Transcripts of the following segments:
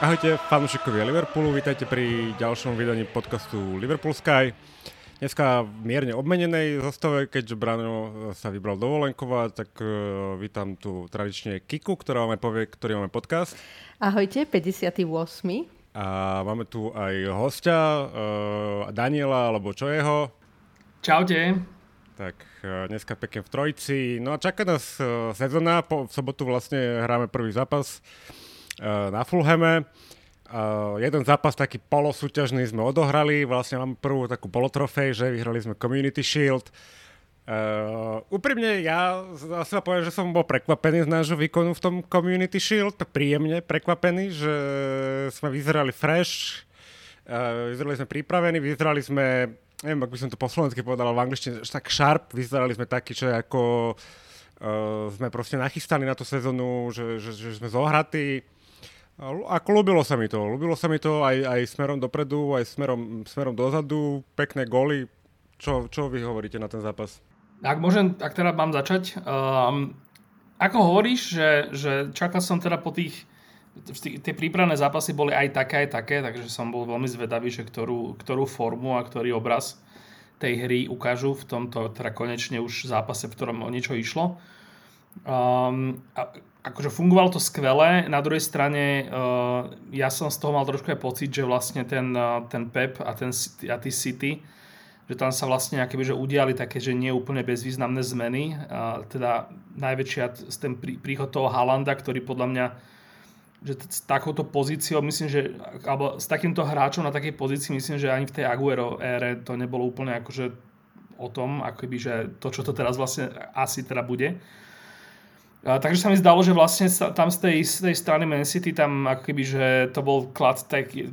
Ahojte fanúšikovia Liverpoolu, vítajte pri ďalšom vydaní podcastu Liverpool Sky. Dneska mierne obmenenej zostave, keďže Brano sa vybral dovolenkovať, tak uh, vítam tu tradične Kiku, ktorá máme povie, ktorý máme podcast. Ahojte, 58. A máme tu aj hostia, uh, Daniela, alebo čo jeho? Čaute. Tak uh, dneska pekne v trojici. No a čaká nás uh, sezóna, po, v sobotu vlastne hráme prvý zápas uh, na Fulhame. Uh, jeden zápas taký polosúťažný sme odohrali, vlastne máme prvú takú polotrofej, že vyhrali sme Community Shield. Uh, úprimne, ja asi poviem, že som bol prekvapený z nášho výkonu v tom Community Shield, príjemne prekvapený, že sme vyzerali fresh, vyzerali sme pripravení, vyzerali sme, neviem, ak by som to po slovensky povedal, v angličtine, tak sharp, vyzerali sme takí, čo je ako uh, sme proste nachystali na tú sezónu, že, že, že sme zohratí ako ľúbilo sa mi to. Ľúbilo sa mi to aj, aj smerom dopredu, aj smerom, smerom dozadu. Pekné góly. Čo, čo vy hovoríte na ten zápas? Ak môžem, ak teda mám začať. Um, ako hovoríš, že, že čakal som teda po tých tie prípravné zápasy boli aj také, aj také, takže som bol veľmi zvedavý, že ktorú, ktorú formu a ktorý obraz tej hry ukážu v tomto teda konečne už zápase, v ktorom o niečo išlo. Um, a akože fungovalo to skvele, na druhej strane uh, ja som z toho mal trošku aj pocit, že vlastne ten, uh, ten Pep a, ten, a tí City, že tam sa vlastne akéby, že udiali také, že nie úplne bezvýznamné zmeny. Uh, teda najväčšia ten prí, príchod toho Halanda, ktorý podľa mňa že t- s takouto pozíciou, myslím, že alebo s takýmto hráčom na takej pozícii, myslím, že ani v tej Aguero ére to nebolo úplne akože o tom, akoby, že to, čo to teraz vlastne asi teda bude. Takže sa mi zdalo, že vlastne tam z tej, z tej strany Man City tam ako keby, že to bol klas,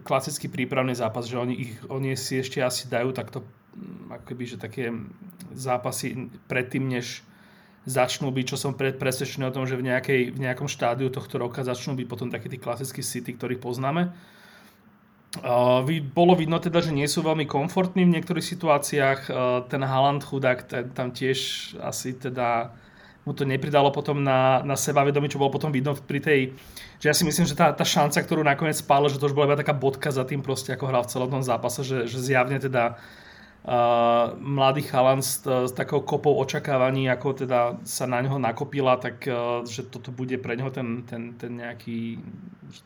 klasický prípravný zápas, že oni, ich, oni si ešte asi dajú takto mm, ako keby, že také zápasy predtým, než začnú byť, čo som pred, presvedčený o tom, že v, nejakej, v nejakom štádiu tohto roka začnú byť potom takí tí klasickí City, ktorých poznáme. Uh, bolo vidno teda, že nie sú veľmi komfortní v niektorých situáciách. Uh, ten Haaland chudák, ten, tam tiež asi teda mu to nepridalo potom na, na sebavedomie, čo bolo potom vidno pri tej, že ja si myslím, že tá, tá šanca, ktorú nakoniec spál, že to už bola iba taká bodka za tým proste, ako hral v celom tom zápase, že, že zjavne teda uh, mladý chalan s, s takou kopou očakávaní, ako teda sa na neho nakopila, tak uh, že toto bude pre neho ten, ten, ten nejaký,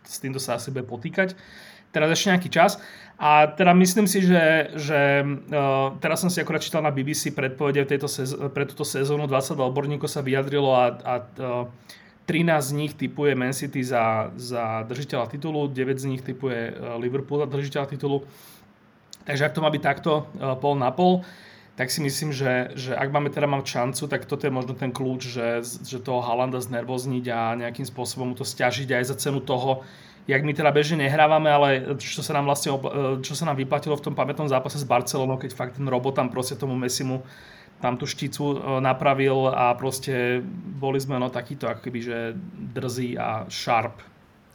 s týmto sa asi bude potýkať teraz ešte nejaký čas. A teda myslím si, že, že uh, teraz som si akorát čítal na BBC predpovede tejto sez- pre túto sezónu, 20 odborníkov sa vyjadrilo a, a uh, 13 z nich typuje Man City za, za držiteľa titulu, 9 z nich typuje uh, Liverpool za držiteľa titulu. Takže ak to má byť takto pol na pol, tak si myslím, že, že ak máme teda mať šancu, tak toto je možno ten kľúč, že, že toho Halanda znervozniť a nejakým spôsobom mu to stiažiť aj za cenu toho, jak my teda bežne nehrávame, ale čo sa nám vlastne čo sa nám vyplatilo v tom pamätnom zápase s Barcelonou, keď fakt ten robot tam proste tomu Messimu tam tú šticu e, napravil a proste boli sme no takýto akoby, že drzí a sharp.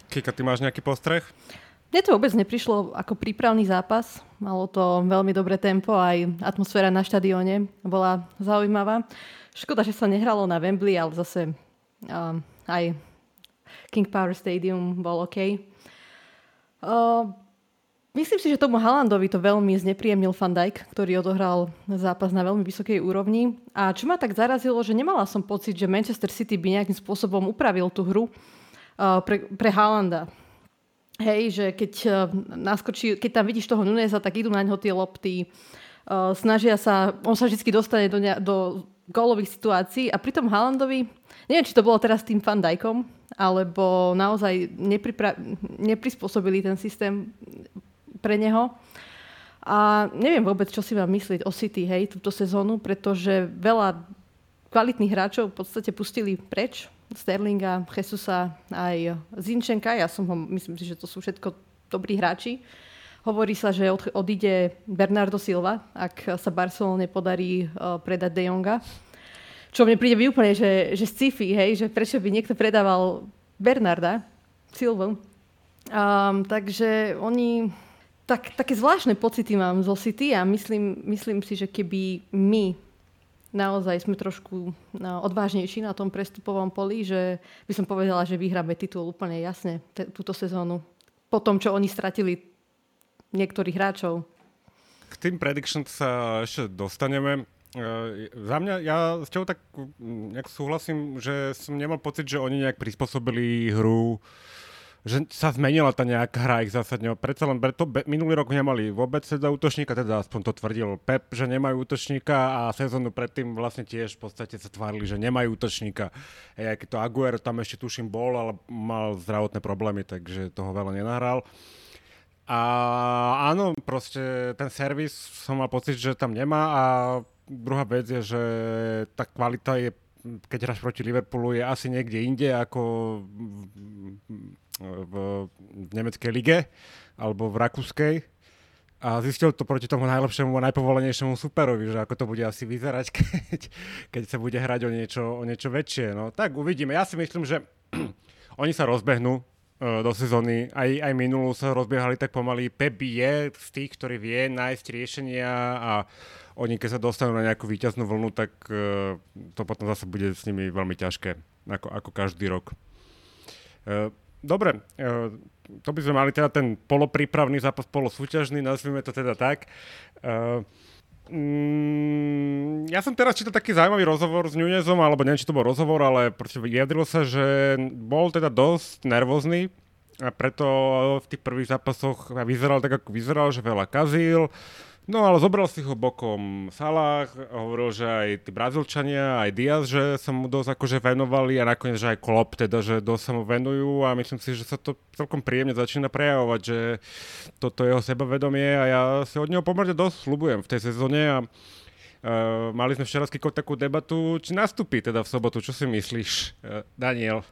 Kika, ty máš nejaký postreh? Mne to vôbec neprišlo ako prípravný zápas. Malo to veľmi dobré tempo, aj atmosféra na štadióne bola zaujímavá. Škoda, že sa nehralo na Wembley, ale zase um, aj King Power Stadium bol OK. Uh, myslím si, že tomu Halandovi to veľmi znepríjemnil Van Dijk, ktorý odohral zápas na veľmi vysokej úrovni. A čo ma tak zarazilo, že nemala som pocit, že Manchester City by nejakým spôsobom upravil tú hru uh, pre, pre Halanda. Hej, že keď, uh, naskočí, keď tam vidíš toho Nuneza, tak idú na ňo tie lopty, uh, snažia sa, on sa vždy dostane do, ne, do gólových situácií a pri tom Haalandovi, neviem, či to bolo teraz tým Van Dijkom, alebo naozaj nepripra- neprispôsobili ten systém pre neho. A neviem vôbec, čo si mám myslieť o City, hej, túto sezónu, pretože veľa kvalitných hráčov v podstate pustili preč. Sterlinga, Jesusa, aj Zinčenka. Ja som ho, myslím si, že to sú všetko dobrí hráči. Hovorí sa, že od, odíde Bernardo Silva, ak sa Barcelone podarí uh, predať De Jonga čo mne príde úplne, že, že sci-fi, hej, že prečo by niekto predával Bernarda, Silvu. Um, takže oni, tak, také zvláštne pocity mám zo City a myslím, myslím si, že keby my naozaj sme trošku no, odvážnejší na tom prestupovom poli, že by som povedala, že vyhráme titul úplne jasne t- túto sezónu. po tom, čo oni stratili niektorých hráčov. K tým predictions sa ešte dostaneme. Uh, za mňa, ja s tebou tak nejak súhlasím, že som nemal pocit, že oni nejak prispôsobili hru že sa zmenila tá nejaká hra ich zásadne. Predsa len to, be, minulý rok nemali vôbec teda útočníka, teda aspoň to tvrdil Pep, že nemajú útočníka a sezónu predtým vlastne tiež v podstate sa tvárili, že nemajú útočníka. Aj keď to Aguero tam ešte tuším bol, ale mal zdravotné problémy, takže toho veľa nenahral. A áno, proste ten servis som mal pocit, že tam nemá a druhá vec je, že tá kvalita je keď hráš proti Liverpoolu, je asi niekde inde ako v, v nemeckej lige alebo v rakúskej a zistil to proti tomu najlepšiemu a najpovolenejšiemu superovi, že ako to bude asi vyzerať, keď, keď sa bude hrať o niečo, o niečo väčšie. No tak uvidíme. Ja si myslím, že oni sa rozbehnú do sezóny. Aj, aj minulú sa rozbiehali tak pomaly. Pep je z tých, ktorý vie nájsť riešenia a oni keď sa dostanú na nejakú výťaznú vlnu, tak uh, to potom zase bude s nimi veľmi ťažké, ako, ako každý rok. Uh, dobre, to by sme mali teda ten poloprípravný zápas, polosúťažný, nazvime to teda tak. Mm, ja som teraz čítal taký zaujímavý rozhovor s Nunezom, alebo neviem, či to bol rozhovor, ale vyjadril sa, že bol teda dosť nervózny a preto v tých prvých zápasoch vyzeral tak, ako vyzeral, že veľa kazil. No ale zobral si ho bokom Salah, hovoril, že aj tí Brazílčania, aj Diaz, že sa mu dosť akože venovali a nakoniec, že aj Klopp teda, že dosť sa mu venujú a myslím si, že sa to celkom príjemne začína prejavovať, že toto jeho sebavedomie a ja si od neho pomerne dosť slubujem v tej sezóne a Uh, mali sme včera takú debatu, či nastúpi teda v sobotu. Čo si myslíš, uh, Daniel?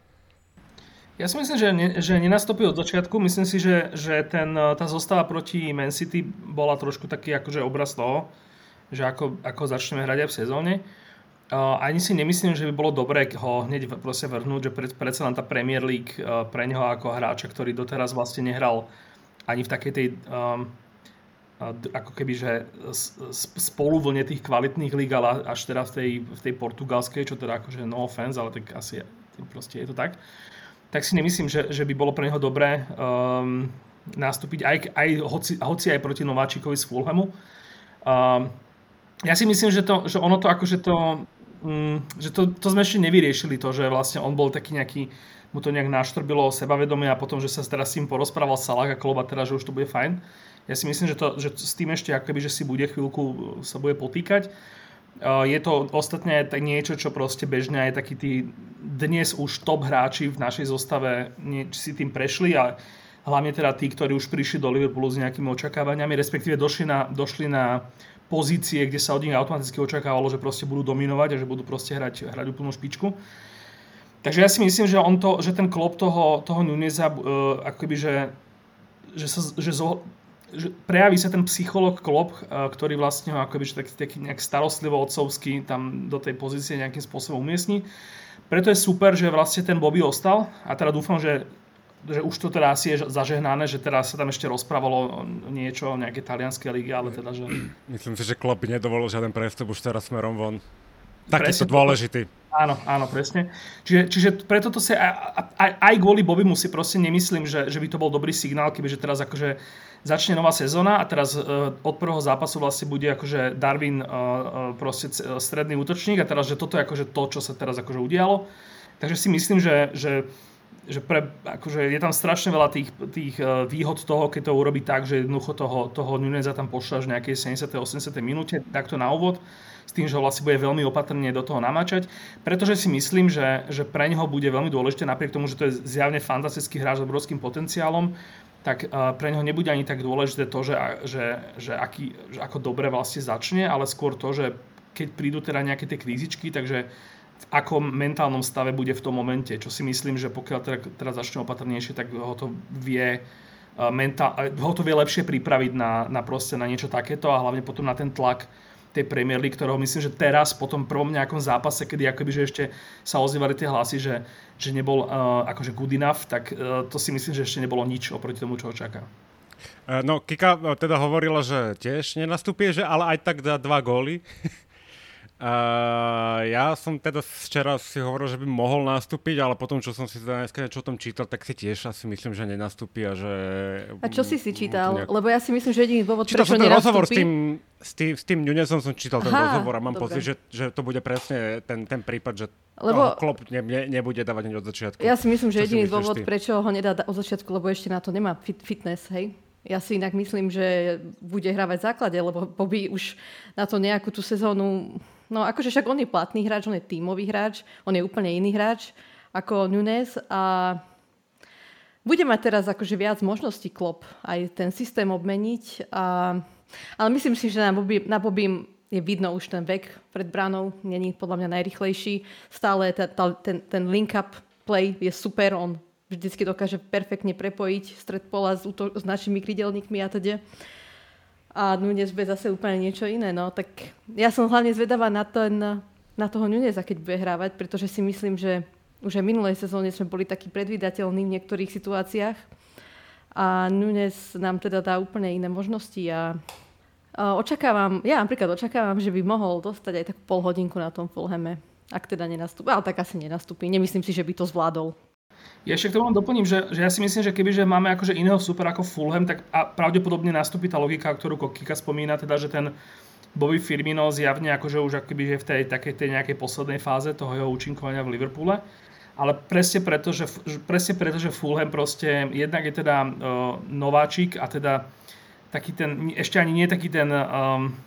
Ja si myslím, že, ne, že nenastúpil od začiatku. Myslím si, že, že ten, e, tá zostava proti Man City bola trošku taký akože obraz toho, že ako, ako začneme hrať aj v sezóne. Uh, ani si nemyslím, že by bolo dobré ho hneď proste vrhnúť, že pred, predsa len tá Premier League uh, pre neho ako hráča, ktorý doteraz vlastne nehral ani v takej tej um, ako keby, že spoluvlne tých kvalitných líg, ale až teda v tej, v tej portugalskej, čo teda akože no offense, ale tak asi proste je to tak. Uh, tak si nemyslím, že, že by bolo pre neho dobré um, nastúpiť aj, aj hoci, hoci aj proti Nováčikovi z Fulhamu. Um, ja si myslím, že, to, že ono to akože to, um, že to, to sme ešte nevyriešili to, že vlastne on bol taký nejaký, mu to nejak naštrbilo sebavedomie a potom, že sa teraz s tým porozprával Salah a Kloba teda, že už to bude fajn. Ja si myslím, že, to, že s tým ešte akoby, že si bude chvíľku sa bude potýkať. Je to ostatne niečo, čo proste bežne aj takí tí dnes už top hráči v našej zostave si tým prešli a hlavne teda tí, ktorí už prišli do Liverpoolu s nejakými očakávaniami, respektíve došli na, došli na pozície, kde sa od nich automaticky očakávalo, že proste budú dominovať a že budú proste hrať, hrať úplnú špičku. Takže ja si myslím, že, on to, že ten klop toho, toho Nuneza, uh, akoby, že, že, sa, že zo, že prejaví sa ten psycholog Klopp, eh, ktorý vlastne ho akoby, že tak, taký nejak starostlivo otcovský tam do tej pozície nejakým spôsobom umiestni. Preto je super, že vlastne ten Bobby ostal a teda dúfam, že, že už to teda asi je zažehnané, že teraz sa tam ešte rozprávalo niečo o nejaké talianskej lige, ale teda, že... Myslím si, že Klopp nedovolil žiaden prestup už teraz smerom von. Takýto dôležitý. Áno, áno, presne. Čiže, čiže preto to sa aj, aj kvôli Bobby mu si proste nemyslím, že, že by to bol dobrý signál, kebyže teraz akože začne nová sezóna a teraz uh, od prvého zápasu vlastne bude akože Darwin uh, proste stredný útočník a teraz, že toto je akože to, čo sa teraz akože udialo. Takže si myslím, že, že že pre, akože je tam strašne veľa tých, tých výhod toho, keď to urobí tak, že jednoducho toho, toho Nuneza tam pošla až nejakej 70. 80. minúte, takto na úvod s tým, že ho vlastne bude veľmi opatrne do toho namačať, pretože si myslím, že, že pre neho bude veľmi dôležité, napriek tomu, že to je zjavne fantastický hráč s obrovským potenciálom, tak pre neho nebude ani tak dôležité to, že, že, že, aký, že ako dobre vlastne začne, ale skôr to, že keď prídu teda nejaké tie krízičky, takže v akom mentálnom stave bude v tom momente. Čo si myslím, že pokiaľ teda, teda začne opatrnejšie, tak ho to vie mentál, ho to vie lepšie pripraviť na, na, proste, na niečo takéto a hlavne potom na ten tlak tej Premier League, ktorého myslím, že teraz po tom prvom nejakom zápase, kedy akoby, že ešte sa ozývali tie hlasy, že, že nebol uh, akože good enough, tak uh, to si myslím, že ešte nebolo nič oproti tomu, čo očaká. No, Kika teda hovorila, že tiež nenastúpie, že ale aj tak dá dva góly. Uh, ja som teda včera si hovoril, že by mohol nastúpiť, ale potom, čo som si teda dneska niečo o tom čítal, tak si tiež asi myslím, že nenastúpi a že... A čo si si čítal? Nejak... Lebo ja si myslím, že jediný dôvod, čítal prečo som ten nenastúpi... rozhovor s tým, s tým, s tým Nunesom som čítal Aha, ten rozhovor a mám dobre. pocit, že, že to bude presne ten, ten prípad, že lebo Klop ne, ne, nebude dávať od začiatku. Ja si myslím, že jediný dôvod, ty? prečo ho nedá od začiatku, lebo ešte na to nemá fit, fitness, hej? Ja si inak myslím, že bude hrávať v základe, lebo Bobby už na to nejakú tú sezónu No akože však on je platný hráč, on je tímový hráč, on je úplne iný hráč ako Nunes a bude mať teraz akože viac možností klop aj ten systém obmeniť. A, ale myslím si, že na Bobby, na Bobby je vidno už ten vek pred bránou, není podľa mňa najrychlejší. Stále ta, ta, ten, ten link-up play je super, on vždycky dokáže perfektne prepojiť stred pola s, s našimi krydelníkmi a teda a Nunes bude zase úplne niečo iné. No. Tak ja som hlavne zvedavá na, ten, na toho Nuneza, keď bude hrávať, pretože si myslím, že už aj minulej sezóne sme boli takí predvídateľní v niektorých situáciách a Nunes nám teda dá úplne iné možnosti a, očakávam, ja napríklad očakávam, že by mohol dostať aj tak pol hodinku na tom Fulhame, ak teda nenastúpi, ale tak asi nenastúpi. Nemyslím si, že by to zvládol. Ja ešte k tomu doplním, že, že ja si myslím, že keby že máme akože iného super ako Fulham, tak a pravdepodobne nastúpi tá logika, ktorú Kika spomína, teda, že ten Bobby Firmino zjavne akože už akoby že v tej takej tej nejakej poslednej fáze toho jeho účinkovania v Liverpoole. Ale presne preto, že, presne preto, že Fulham proste jednak je teda uh, nováčik a teda taký ten, ešte ani nie taký ten um,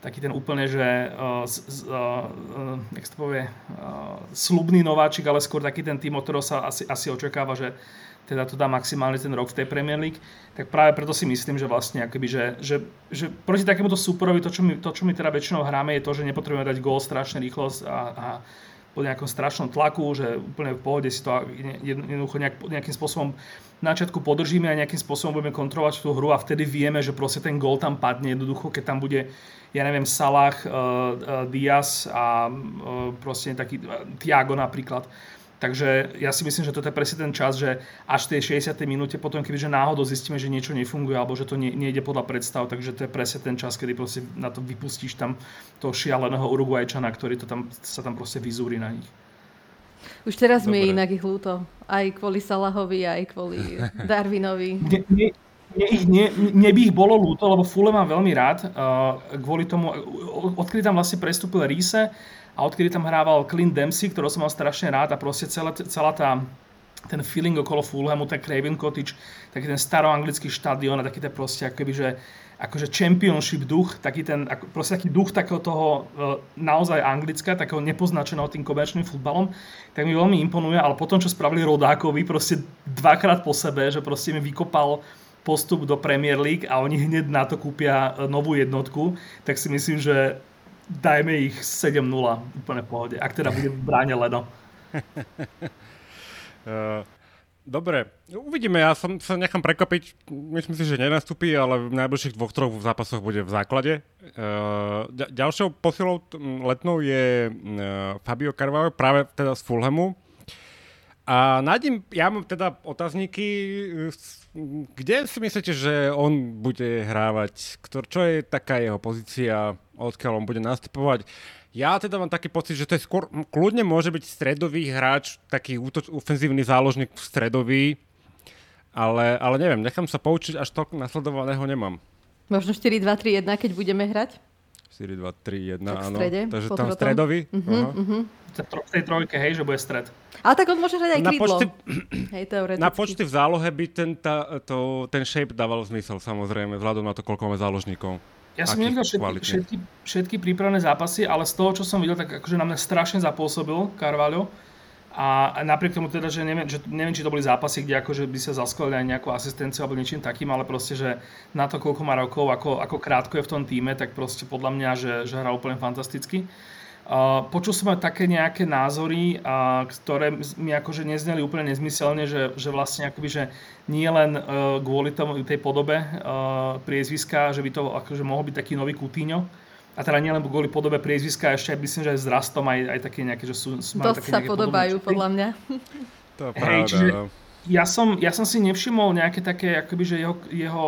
taký ten úplne, že uh, uh, jak to povie, uh, slubný nováčik, ale skôr taký ten tým, od ktorého sa asi, asi očakáva, že teda to dá maximálne ten rok v tej Premier League, tak práve preto si myslím, že vlastne akoby, že, že, že proti takémuto súporovi to čo, my, to, čo my teda väčšinou hráme, je to, že nepotrebujeme dať gól strašne rýchlosť a, a po nejakom strašnom tlaku, že úplne v pohode si to jednoducho nejak, nejakým spôsobom na začiatku podržíme a nejakým spôsobom budeme kontrolovať tú hru a vtedy vieme, že proste ten gól tam padne jednoducho, keď tam bude ja neviem, Salah, uh, uh, Diaz a uh, proste taký uh, Tiago napríklad. Takže ja si myslím, že toto je presne ten čas, že až v tej 60. minúte potom, kebyže náhodou zistíme, že niečo nefunguje alebo že to nie, nejde podľa predstav, takže to je presne ten čas, kedy proste na to vypustíš tam toho šialeného Uruguajčana, ktorý to tam, sa tam proste vyzúri na nich. Už teraz Dobre. mi je inak ich ľúto. Aj kvôli Salahovi, aj kvôli Darwinovi. Nie, nie, mne, ich, nie, mne by ich bolo ľúto, lebo Fule mám veľmi rád. Uh, kvôli tomu, odkedy tam vlastne prestúpil Ríse a odkedy tam hrával Clint Dempsey, ktorého som mal strašne rád a proste celá, celá tá ten feeling okolo Fulhamu, ten Craven Cottage, taký ten staroanglický štadión a taký ten proste akoby, že akože championship duch, taký ten, ako, proste taký duch takého toho uh, naozaj anglická, takého nepoznačeného tým komerčným futbalom, tak mi veľmi imponuje, ale potom, čo spravili Rodákovi proste dvakrát po sebe, že proste mi vykopal postup do Premier League a oni hneď na to kúpia e, novú jednotku, tak si myslím, že dajme ich 7-0 úplne v pohode, ak teda bude v bráne Leno. uh, dobre, uvidíme, ja som, sa nechám prekopiť, myslím si, že nenastúpi, ale v najbližších dvoch, troch zápasoch bude v základe. Uh, ďalšou posilou letnou je uh, Fabio Carvalho, práve teda z Fulhamu. A nad ním, ja mám teda otázniky, kde si myslíte, že on bude hrávať? Ktor, čo je taká jeho pozícia, odkiaľ on bude nastupovať? Ja teda mám taký pocit, že to je skôr, kľudne môže byť stredový hráč, taký útoč, ofenzívny záložník stredový, ale, ale neviem, nechám sa poučiť, až to nasledovaného nemám. Možno 4-2-3-1, keď budeme hrať? 4, 2, 3, 1, tak áno. Strede, Takže tam stredový? Uh-huh, uh-huh. V tej trojke, hej, že bude stred. Ale tak on môže hrať aj krídlo. Na počty, hej, na počty v zálohe by ten, tá, to, ten shape dával zmysel, samozrejme, vzhľadom na to, koľko máme záložníkov. Ja som nevidel všetky, všetky, všetky prípravné zápasy, ale z toho, čo som videl, tak akože na mňa strašne zapôsobil Carvalho. A napriek tomu teda, že neviem, že neviem, či to boli zápasy, kde akože by sa zaskladali aj nejakú asistenciu alebo niečím takým, ale proste, že na to, koľko má rokov, ako, ako krátko je v tom týme, tak proste podľa mňa, že, že hrá úplne fantasticky. Uh, počul som aj také nejaké názory, uh, ktoré mi akože nezneli úplne nezmyselne, že, že vlastne akoby, že nie len uh, kvôli tomu, tej podobe uh, priezviska, že by to akože mohol byť taký nový Coutinho, a teda nielen kvôli podobe priezviska, ešte aj myslím, že aj s rastom aj, aj také nejaké, že sú, sú Dosť také sa podobajú, podľa mňa. To je pravda, Hej, čiže no. ja som, ja som si nevšimol nejaké také, akoby, že jeho, jeho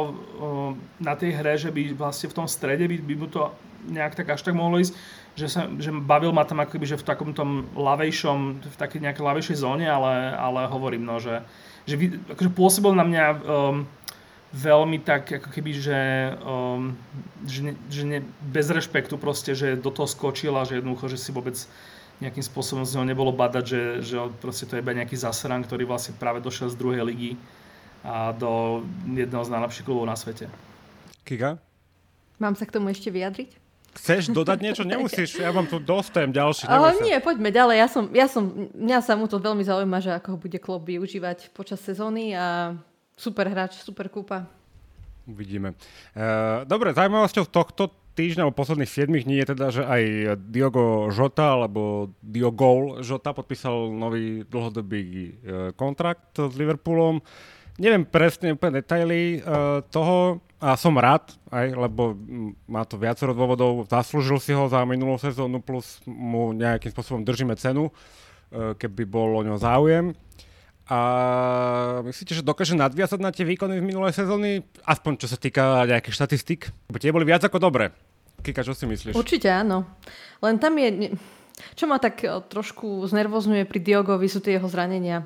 na tej hre, že by vlastne v tom strede by, by mu to nejak tak až tak mohlo ísť, že, sa, že bavil ma tam akoby, že v takom tom lavejšom, v takej nejakej lavejšej zóne, ale, ale hovorím, no, že, že akože pôsobil na mňa um, veľmi tak, ako keby, že, um, že, ne, že ne, bez rešpektu proste, že do toho skočil a že jednoducho, že si vôbec nejakým spôsobom z neho nebolo badať, že, že proste to je iba nejaký zasran, ktorý vlastne práve došiel z druhej ligy a do jedného z najlepších klubov na svete. Kika? Mám sa k tomu ešte vyjadriť? Chceš dodať niečo? Nemusíš, ja mám tu dosť ďalší. Ale nie, poďme ďalej. Ja som, ja som, mňa sa mu to veľmi zaujíma, že ako ho bude klub využívať počas sezóny a super hráč, super kúpa. Uvidíme. Uh, dobre, zaujímavosťou tohto týždňa, alebo posledných 7 dní je teda, že aj Diogo Žota, alebo Diogol Žota podpísal nový dlhodobý uh, kontrakt s Liverpoolom. Neviem presne úplne detaily uh, toho, a som rád, aj, lebo má to viacero dôvodov. Zaslúžil si ho za minulú sezónu, plus mu nejakým spôsobom držíme cenu, e, keby bol o ňo záujem. A myslíte, že dokáže nadviazať na tie výkony z minulej sezóny? Aspoň čo sa týka nejakých štatistík? Lebo tie boli viac ako dobré. Kika, čo si myslíš? Určite áno. Len tam je... Čo ma tak e, trošku znervozňuje pri Diogovi sú tie jeho zranenia.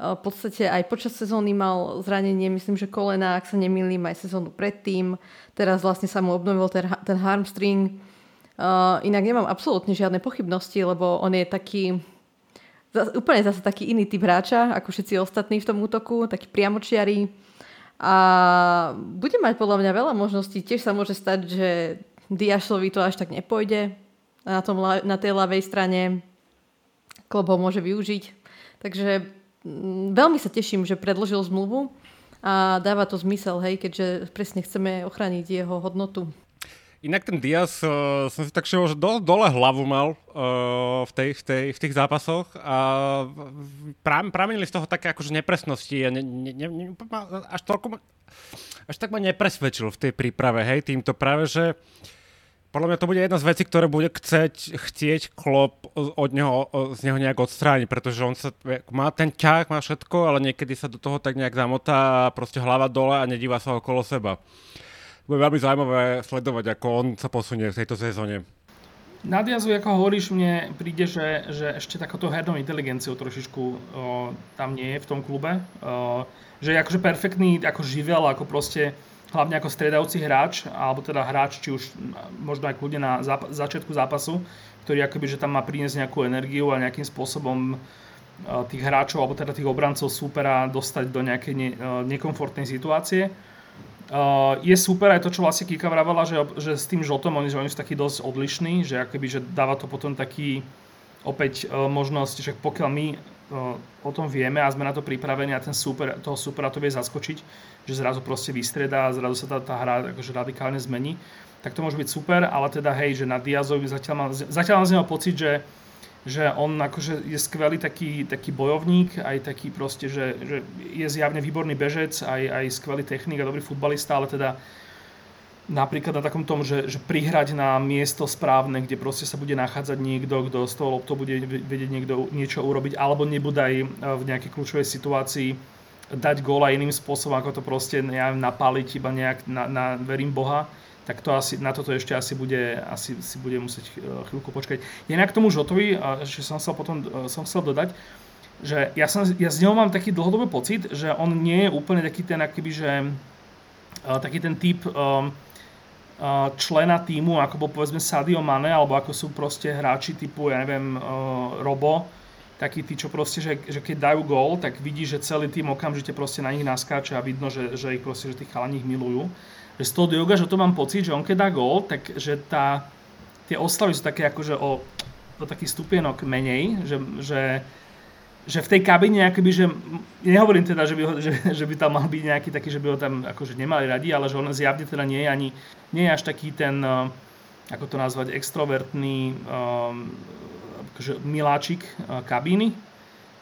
V podstate aj počas sezóny mal zranenie, myslím, že kolena, ak sa nemýlim, aj sezónu predtým. Teraz vlastne sa mu obnovil ten, ten harmstring. Uh, inak nemám absolútne žiadne pochybnosti, lebo on je taký úplne zase taký iný typ hráča, ako všetci ostatní v tom útoku, taký priamočiarý. A bude mať podľa mňa veľa možností. Tiež sa môže stať, že Diašovi to až tak nepôjde na, tom, na tej ľavej strane. Klub ho môže využiť. Takže Mm, veľmi sa teším, že predložil zmluvu a dáva to zmysel, hej, keďže presne chceme ochrániť jeho hodnotu. Inak ten Diaz, uh, som si tak všimol, že do, dole hlavu mal uh, v, tej, v, tej, v tých zápasoch a pra, pramenili z toho také akože nepresnosti a ne, ne, ne, až toľko až tak ma nepresvedčil v tej príprave, hej, týmto práve, že podľa mňa to bude jedna z vecí, ktoré bude chceť, chcieť klop od neho, z neho nejak odstrániť, pretože on sa, má ten ťah, má všetko, ale niekedy sa do toho tak nejak zamotá a proste hlava dole a nedíva sa okolo seba. Bude veľmi zaujímavé sledovať, ako on sa posunie v tejto sezóne. Nadiazu, ako hovoríš, mne príde, že, že ešte takáto hernou inteligenciou trošičku o, tam nie je v tom klube. O, že je akože perfektný ako živel, ako proste hlavne ako stredajúci hráč, alebo teda hráč, či už možno aj kľudne na zap- začiatku zápasu, ktorý akoby, že tam má priniesť nejakú energiu a nejakým spôsobom tých hráčov, alebo teda tých obrancov supera dostať do nejakej ne- nekomfortnej situácie. Uh, je super aj to, čo vlastne Kika vravela, že, že s tým žltom oni, že oni sú takí dosť odlišní, že akoby, že dáva to potom taký opäť uh, možnosť, že pokiaľ my o tom vieme a sme na to pripravení a ten super, toho supera to vie zaskočiť, že zrazu proste vystredá a zrazu sa tá, tá hra akože radikálne zmení, tak to môže byť super, ale teda hej, že na Diazovi zatiaľ mám, zatiaľ mám z neho pocit, že, že on akože je skvelý taký, taký bojovník, aj taký proste, že, že je zjavne výborný bežec, aj, aj skvelý technik a dobrý futbalista, ale teda napríklad na takom tom, že, že prihrať na miesto správne, kde proste sa bude nachádzať niekto, kto z toho lopto bude vedieť niekto niečo urobiť, alebo nebude aj e, v nejakej kľúčovej situácii dať góla iným spôsobom, ako to proste ja napáliť iba nejak na, na verím Boha, tak to asi, na toto ešte asi bude, asi si bude musieť e, chvíľku počkať. Inak k tomu Žotovi, že som chcel potom e, som chcel dodať, že ja, som, ja z neho mám taký dlhodobý pocit, že on nie je úplne taký ten, akýby, že taký ten typ um, člena týmu, ako bol povedzme Sadio Mane, alebo ako sú proste hráči typu, ja neviem, Robo, takí tí, čo proste, že, že keď dajú gól, tak vidí, že celý tým okamžite proste na nich naskáče a vidno, že, že ich proste, že tí chalani ich milujú. Že z toho Dioga, že to mám pocit, že on keď dá gól, tak že tá, tie oslavy sú také akože o, o taký stupienok menej, že, že že v tej kabine, akoby, že nehovorím teda, že by, ho, že, že by tam mal byť nejaký taký, že by ho tam akože nemali radi, ale že on zjavne teda nie je ani, nie je až taký ten, eh, ako to nazvať, extrovertný um, akože miláčik uh, kabíny.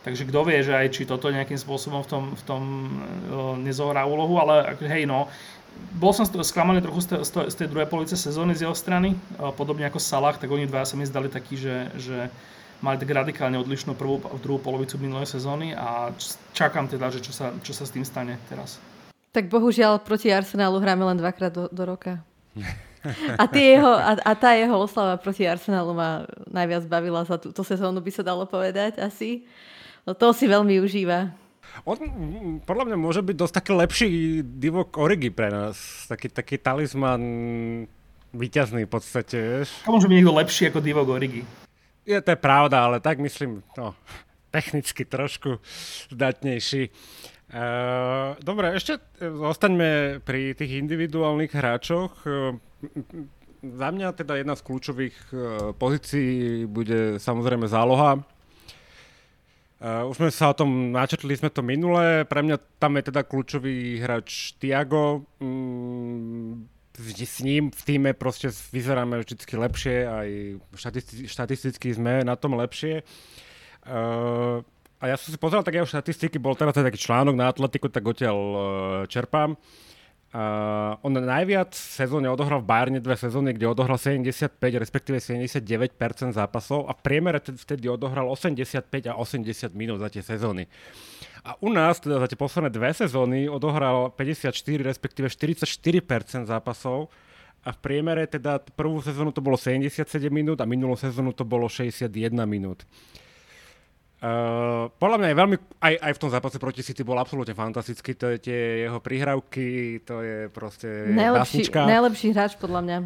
Takže kto vie, že aj či toto nejakým spôsobom v tom, v tom uh, nezohrá úlohu, ale hej no, bol som sklamaný trochu z tej, z tej druhej police sezóny z jeho strany, uh, podobne ako Salah, tak oni dva sa mi zdali takí, že, že mali tak radikálne odlišnú prvú druhú polovicu minulej sezóny a čakám teda, že čo sa, čo sa s tým stane teraz. Tak bohužiaľ proti Arsenálu hráme len dvakrát do, do roka. A, tie jeho, a, a tá jeho oslava proti Arsenalu ma najviac bavila za túto sezónu, by sa dalo povedať asi. No to si veľmi užíva. On podľa mňa môže byť dosť taký lepší divok Origi pre nás. Taký, taký talizman výťazný v podstate, vieš. A môže byť niekto lepší ako divok Origi. Je, to je pravda, ale tak myslím, no, technicky trošku zdatnejší. Uh, dobre, ešte zostaňme pri tých individuálnych hráčoch. Uh, za mňa teda jedna z kľúčových pozícií bude samozrejme záloha. Uh, už sme sa o tom, načetli sme to minulé, pre mňa tam je teda kľúčový hráč Tiago. Um, s ním v týme proste vyzeráme vždy lepšie, aj štatisticky, štatisticky sme na tom lepšie. Uh, a ja som si pozeral tak jeho štatistiky, bol teraz taký článok na Atletiku, tak odtiaľ uh, čerpám. Uh, on najviac sezóne odohral v Bayerne dve sezóny, kde odohral 75, respektíve 79% zápasov a v priemere vtedy odohral 85 a 80 minút za tie sezóny. A u nás teda za tie posledné dve sezóny odohral 54, respektíve 44% zápasov a v priemere teda prvú sezónu to bolo 77 minút a minulú sezónu to bolo 61 minút. Uh, podľa mňa je veľmi, aj, aj v tom zápase proti City bol absolútne fantastický, to je tie jeho prihrávky, to je proste najlepší, najlepší hráč podľa mňa.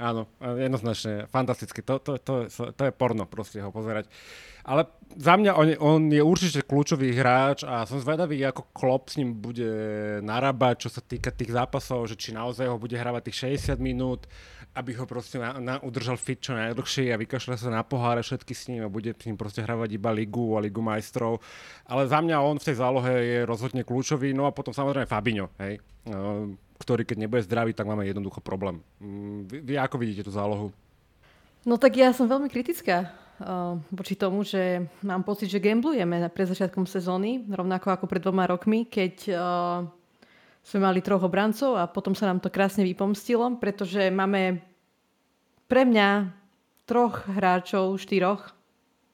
Áno, jednoznačne, fantasticky, to, to, to, to, je porno proste ho pozerať. Ale za mňa on, on je určite kľúčový hráč a som zvedavý, ako Klopp s ním bude narábať, čo sa týka tých zápasov, že či naozaj ho bude hrávať tých 60 minút, aby ho proste na, na, udržal fit čo najdlhšie a vykašľa sa na poháre všetky s ním a bude s ním proste hravať iba ligu a ligu majstrov. Ale za mňa on v tej zálohe je rozhodne kľúčový. No a potom samozrejme Fabinho, hej, no, ktorý keď nebude zdravý, tak máme jednoducho problém. Mm, vy, vy ako vidíte tú zálohu? No tak ja som veľmi kritická uh, voči tomu, že mám pocit, že gamblujeme pre začiatkom sezóny, rovnako ako pred dvoma rokmi, keď uh, sme mali troch obrancov a potom sa nám to krásne vypomstilo, pretože máme pre mňa troch hráčov, štyroch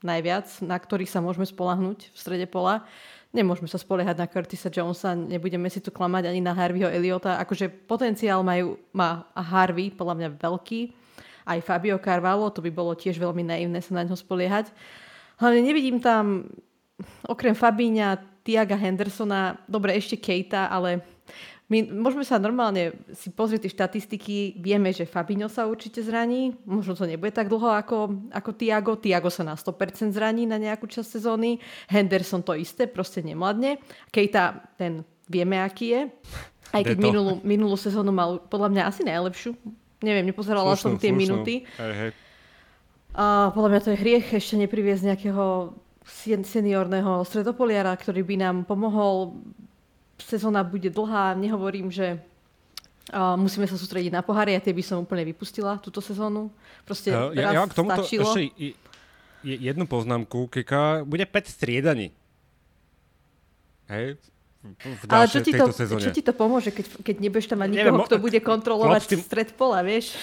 najviac, na ktorých sa môžeme spolahnuť v strede pola. Nemôžeme sa spoliehať na Curtisa Jonesa, nebudeme si tu klamať ani na Harveyho Eliota. Akože potenciál majú, má Harvey podľa mňa veľký. Aj Fabio Carvalho, to by bolo tiež veľmi naivné sa na ňo spoliehať. Hlavne nevidím tam okrem Fabíňa, Tiaga Hendersona, dobre ešte Kejta, ale my môžeme sa normálne si pozrieť tie štatistiky. Vieme, že Fabinho sa určite zraní. Možno to nebude tak dlho ako, ako Tiago. Tiago sa na 100% zraní na nejakú časť sezóny. Henderson to isté, proste nemladne. Kejta, ten vieme, aký je. Aj keď minulú, minulú sezónu mal podľa mňa asi najlepšiu. Neviem, nepozerala slušnú, som tie slušnú. Hej, hej. A podľa mňa to je hriech ešte nepriviesť nejakého seniorného stredopoliara, ktorý by nám pomohol sezóna bude dlhá, nehovorím, že uh, musíme sa sústrediť na pohári a tie by som úplne vypustila túto sezónu. Proste uh, ja, ja k tomuto stačilo. ešte jednu poznámku, Kika, bude 5 striedaní. Hej, v Ale čo ti, to, čo ti to pomôže, keď, keď nebudeš tam mať nikoho, kto bude kontrolovať tým, stred pola, vieš?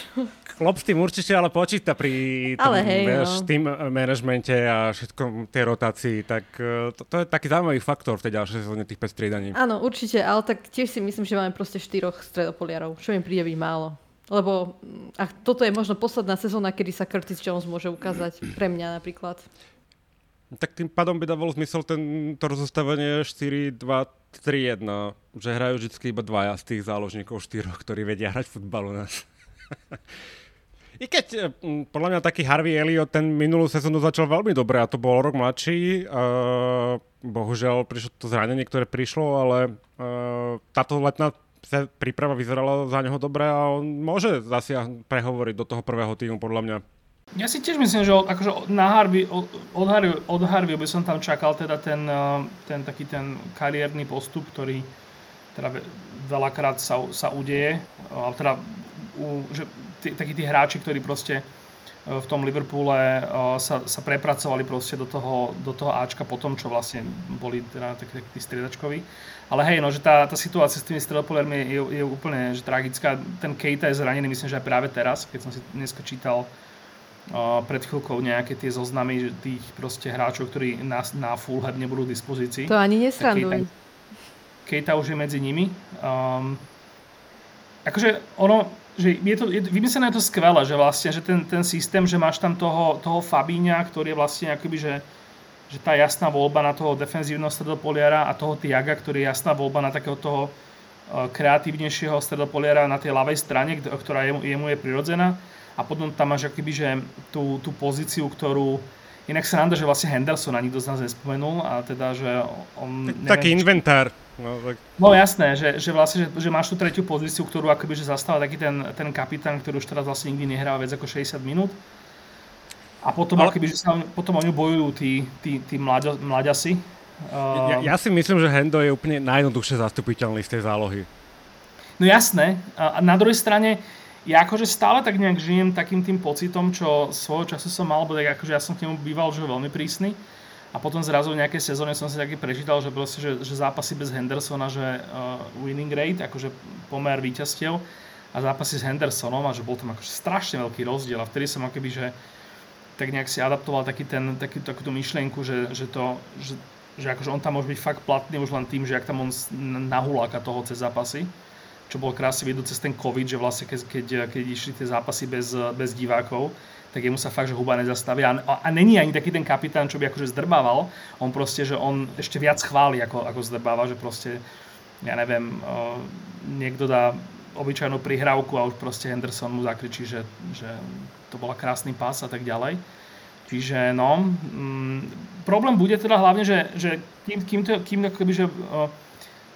Klop s tým určite ale počíta pri tom, ale hej, vieš, no. tým manažmente a všetkom tej rotácii, tak e, to, to je taký zaujímavý faktor v tej ďalšej sezóne tých 5 striedaní. Áno, určite, ale tak tiež si myslím, že máme proste štyroch stredopoliarov, čo im príde byť málo. Lebo a toto je možno posledná sezóna, kedy sa Curtis Jones môže ukázať pre mňa napríklad. Tak tým pádom by dával zmysel to rozostavenie 4, 2, 3, 1, že hrajú vždy iba dvaja z tých záložníkov štyroch, ktorí vedia hrať futbal u nás. I keď eh, podľa mňa taký Harvey Elliot ten minulú sezónu začal veľmi dobre a to bol rok mladší. Uh, bohužiaľ prišlo to zranenie, ktoré prišlo, ale uh, táto letná príprava vyzerala za neho dobre a on môže zasiah prehovoriť do toho prvého týmu podľa mňa. Ja si tiež myslím, že akože na Harvey, od, Harvey, od Harvey by som tam čakal teda ten, eh, ten taký ten kariérny postup, ktorý teda veľakrát sa, sa udeje. Teda, že tí, takí tí hráči, ktorí proste eh, v tom Liverpoole eh, sa, sa prepracovali proste do toho, do toho Ačka po tom, čo vlastne boli teda takí, takí striedačkoví. Ale hej, no, že tá, tá situácia s tými stredopoliermi je, je úplne že tragická. Ten Kejta je zranený, myslím, že aj práve teraz, keď som si dneska čítal pred chvíľkou nejaké tie zoznamy tých proste hráčov, ktorí na, na Fulham nebudú v dispozícii. To ani nesranduj. Kejta už je medzi nimi. Um, akože ono, že je to, je, vymyslené je to skvelé, že vlastne, že ten, ten systém, že máš tam toho, toho Fabíňa, ktorý je vlastne akoby, že, že tá jasná voľba na toho defenzívneho stredopoliara a toho Tiaga, ktorý je jasná voľba na takého toho uh, kreatívnejšieho stredopoliara na tej ľavej strane, ktorá jemu, jemu je prirodzená. A potom tam máš akoby, že tú, tú pozíciu, ktorú Inak sa nám dá, že vlastne Hendersona nikto z nás nespomenul a teda, že on... Neviem, Taký inventár. No, tak... no jasné, že, že vlastne, že, že máš tú tretiu pozíciu, ktorú akoby, že zastáva taký ten, ten kapitán, ktorý už teraz vlastne nikdy nehrá viac ako 60 minút. A potom, Ale... akoby, že sa, potom o ňu bojujú tí, tí, tí mlaďo, mlaďasi. Uh... Ja, ja, si myslím, že Hendo je úplne najjednoduchšie zastupiteľný z tej zálohy. No jasné. A na druhej strane, ja akože stále tak nejak žijem takým tým pocitom, čo svojho času som mal, bo tak akože ja som k nemu býval že veľmi prísny. A potom zrazu v nejakej sezóne som si taký prečítal, že, proste, že, že zápasy bez Hendersona, že uh, winning rate, akože pomer víťazstiev a zápasy s Hendersonom a že bol tam akože strašne veľký rozdiel a vtedy som akoby, že tak nejak si adaptoval taký ten, taký, takú tú myšlienku, že, že to, že, že akože on tam môže byť fakt platný už len tým, že ak tam on nahuláka toho cez zápasy, čo bolo krásne vidieť cez ten COVID, že vlastne keď, keď, keď išli tie zápasy bez, bez divákov, tak jemu sa fakt, že huba nezastaví. A, a, a není ani taký ten kapitán, čo by akože zdrbával. On proste, že on ešte viac chváli, ako, ako zdrbáva, že proste, ja neviem, uh, niekto dá obyčajnú prihrávku a už proste Henderson mu zakričí, že, že to bola krásny pás a tak ďalej. Čiže no, mm, problém bude teda hlavne, že, že kým, kým, to, kým akoby, že, uh,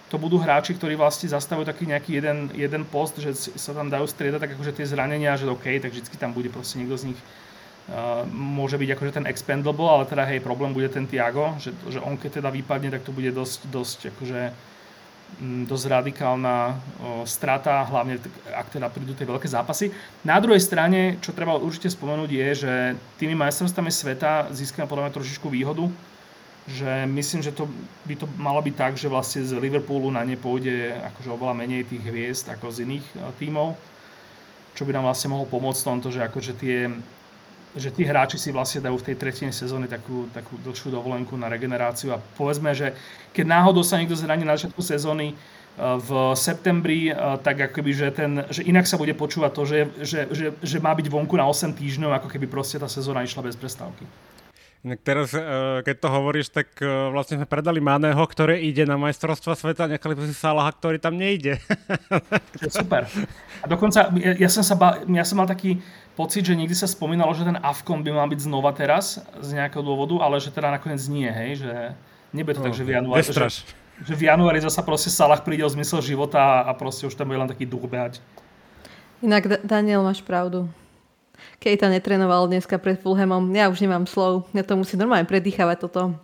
to budú hráči, ktorí vlastne zastavujú taký nejaký jeden, jeden post, že sa tam dajú striedať, tak akože tie zranenia, že OK, tak vždy tam bude proste niekto z nich uh, môže byť akože ten expendable, ale teda hej, problém bude ten Tiago, že, že on keď teda vypadne, tak to bude dosť, dosť akože mm, dosť radikálna o, strata, hlavne ak teda prídu tie veľké zápasy. Na druhej strane, čo treba určite spomenúť je, že tými majstrovstvami sveta získame podľa mňa trošičku výhodu, že myslím, že to by to malo byť tak, že vlastne z Liverpoolu na ne pôjde akože oveľa menej tých hviezd ako z iných e, tímov, čo by nám vlastne mohlo pomôcť v tomto, že akože tie, že tí hráči si vlastne dajú v tej tretine sezóny takú, takú dlhšiu dovolenku na regeneráciu a povedzme, že keď náhodou sa niekto zraní na začiatku sezóny e, v septembri, e, tak akoby, že, ten, že inak sa bude počúvať to, že, že, že, že má byť vonku na 8 týždňov, ako keby proste tá sezóna išla bez prestávky. Inak teraz, e, keď to hovoríš, tak e, vlastne sme predali Maného, ktoré ide na majstrovstva sveta, nechali by si Salaha, ktorý tam nejde. Super. A dokonca, ja, ja, som sa ba, ja som mal taký pocit, že niekdy sa spomínalo, že ten Avkon by mal byť znova teraz z nejakého dôvodu, ale že teda nakoniec nie, hej, že nebude to no, tak, že v januári, že, že v januári zasa proste Salah príde o zmysel života a proste už tam bude len taký duch behať. Inak, Daniel, máš pravdu. Kejta netrenoval dneska pred Fulhamom. Ja už nemám slov. Ja to musí normálne predýchavať toto.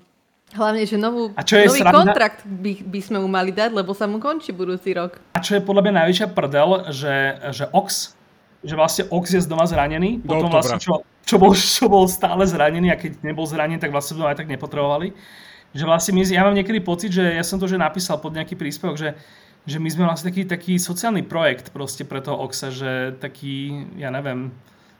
Hlavne, že novú, a čo je nový sranda? kontrakt by, by sme mu mali dať, lebo sa mu končí budúci rok. A čo je podľa mňa najväčšia prdel, že, že Ox, že vlastne Ox je z doma zranený, Do potom vlastne čo, čo, bol, čo bol stále zranený a keď nebol zranený, tak vlastne doma aj tak nepotrebovali. Že vlastne my, ja mám niekedy pocit, že ja som to že napísal pod nejaký príspevok, že že my sme vlastne taký, taký sociálny projekt proste pre toho Oxa, že taký, ja neviem,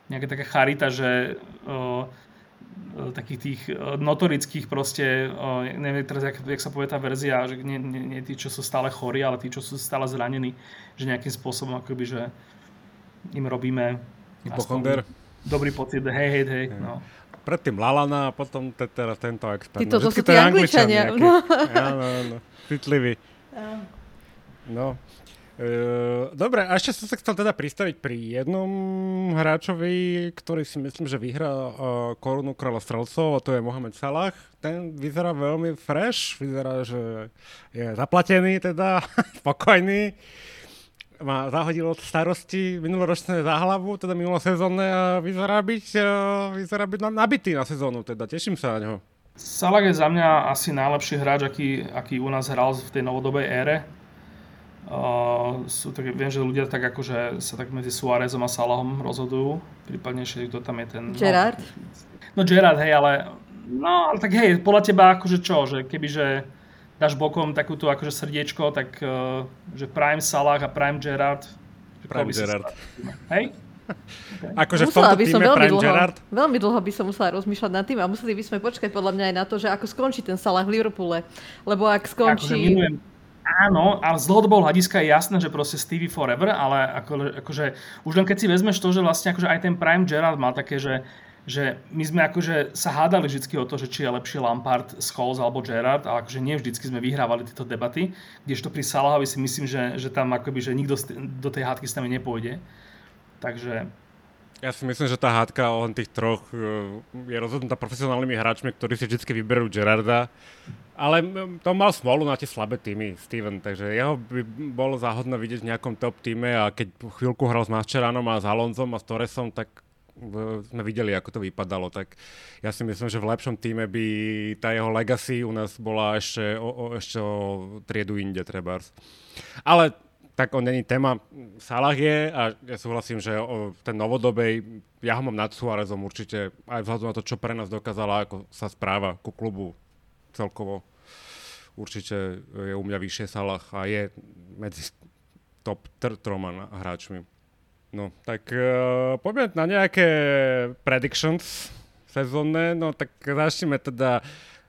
nejaká taká charita, že o, o, takých tých notorických proste, o, neviem teraz, jak, jak sa povie tá verzia, že nie, nie, nie tí, čo sú stále chorí, ale tí, čo sú stále zranení, že nejakým spôsobom akoby, že im robíme dobrý pocit, hej, hej, hej, no. Predtým Lalana a potom te, teraz tento expert. Títo, no, to sú tí angličania. No. Áno, áno, citliví. No, Uh, dobre, a ešte som sa chcel teda pristaviť pri jednom hráčovi, ktorý si myslím, že vyhrá uh, korunu kráľa strelcov a to je Mohamed Salah. Ten vyzerá veľmi fresh, vyzerá, že je zaplatený teda, spokojný. Má zahodil od starosti minuloročné záhlavu, teda minulosezónne a vyzerá byť, uh, vyzerá byť nabitý na sezónu, teda teším sa na neho. Salah je za mňa asi najlepší hráč, aký, aký u nás hral v tej novodobej ére Uh, sú tak, viem, že ľudia tak akože sa tak medzi Suárezom a Salahom rozhodujú, prípadne ešte kto tam je ten... Gerard? No, no Gerard, hej, ale no, ale tak hej, podľa teba akože čo, že kebyže dáš bokom takúto akože srdiečko, tak uh, že Prime Salah a Prime Gerard. Prime Gerard. Hej? Okay. Akože musela v tomto by som veľmi dlho, Gerard? veľmi dlho by som musela rozmýšľať nad tým a museli by sme počkať podľa mňa aj na to, že ako skončí ten Salah v Liverpoole. Lebo ak skončí... Akože áno, a z dlhodobého hľadiska je jasné, že proste Stevie forever, ale ako, akože, už len keď si vezmeš to, že vlastne akože aj ten Prime Gerard mal také, že že my sme akože sa hádali vždy o to, že či je lepší Lampard, Scholes alebo Gerard, ale akože nie vždycky sme vyhrávali tieto debaty, kdežto pri Salahovi si myslím, že, že tam akoby, že nikto do tej hádky s nami nepôjde. Takže... Ja si myslím, že tá hádka o tých troch e, je rozhodnutá profesionálnymi hráčmi, ktorí si vždy vyberú Gerarda. Ale to mal smolu na tie slabé týmy, Steven, takže jeho by bolo záhodné vidieť v nejakom top týme a keď chvíľku hral s Masčeránom a s Alonzom a s Torresom, tak sme videli, ako to vypadalo, tak ja si myslím, že v lepšom týme by tá jeho legacy u nás bola ešte o, o, ešte o triedu inde, trebárs. Ale tak on není téma. Salah je a ja súhlasím, že o, ten novodobej, ja ho mám nad Suárezom určite, aj vzhľadom na to, čo pre nás dokázala, ako sa správa ku klubu celkovo. Určite je u mňa vyššie Salah a je medzi top tr- troma hráčmi. No, tak uh, poďme na nejaké predictions sezónne. No, tak začneme teda,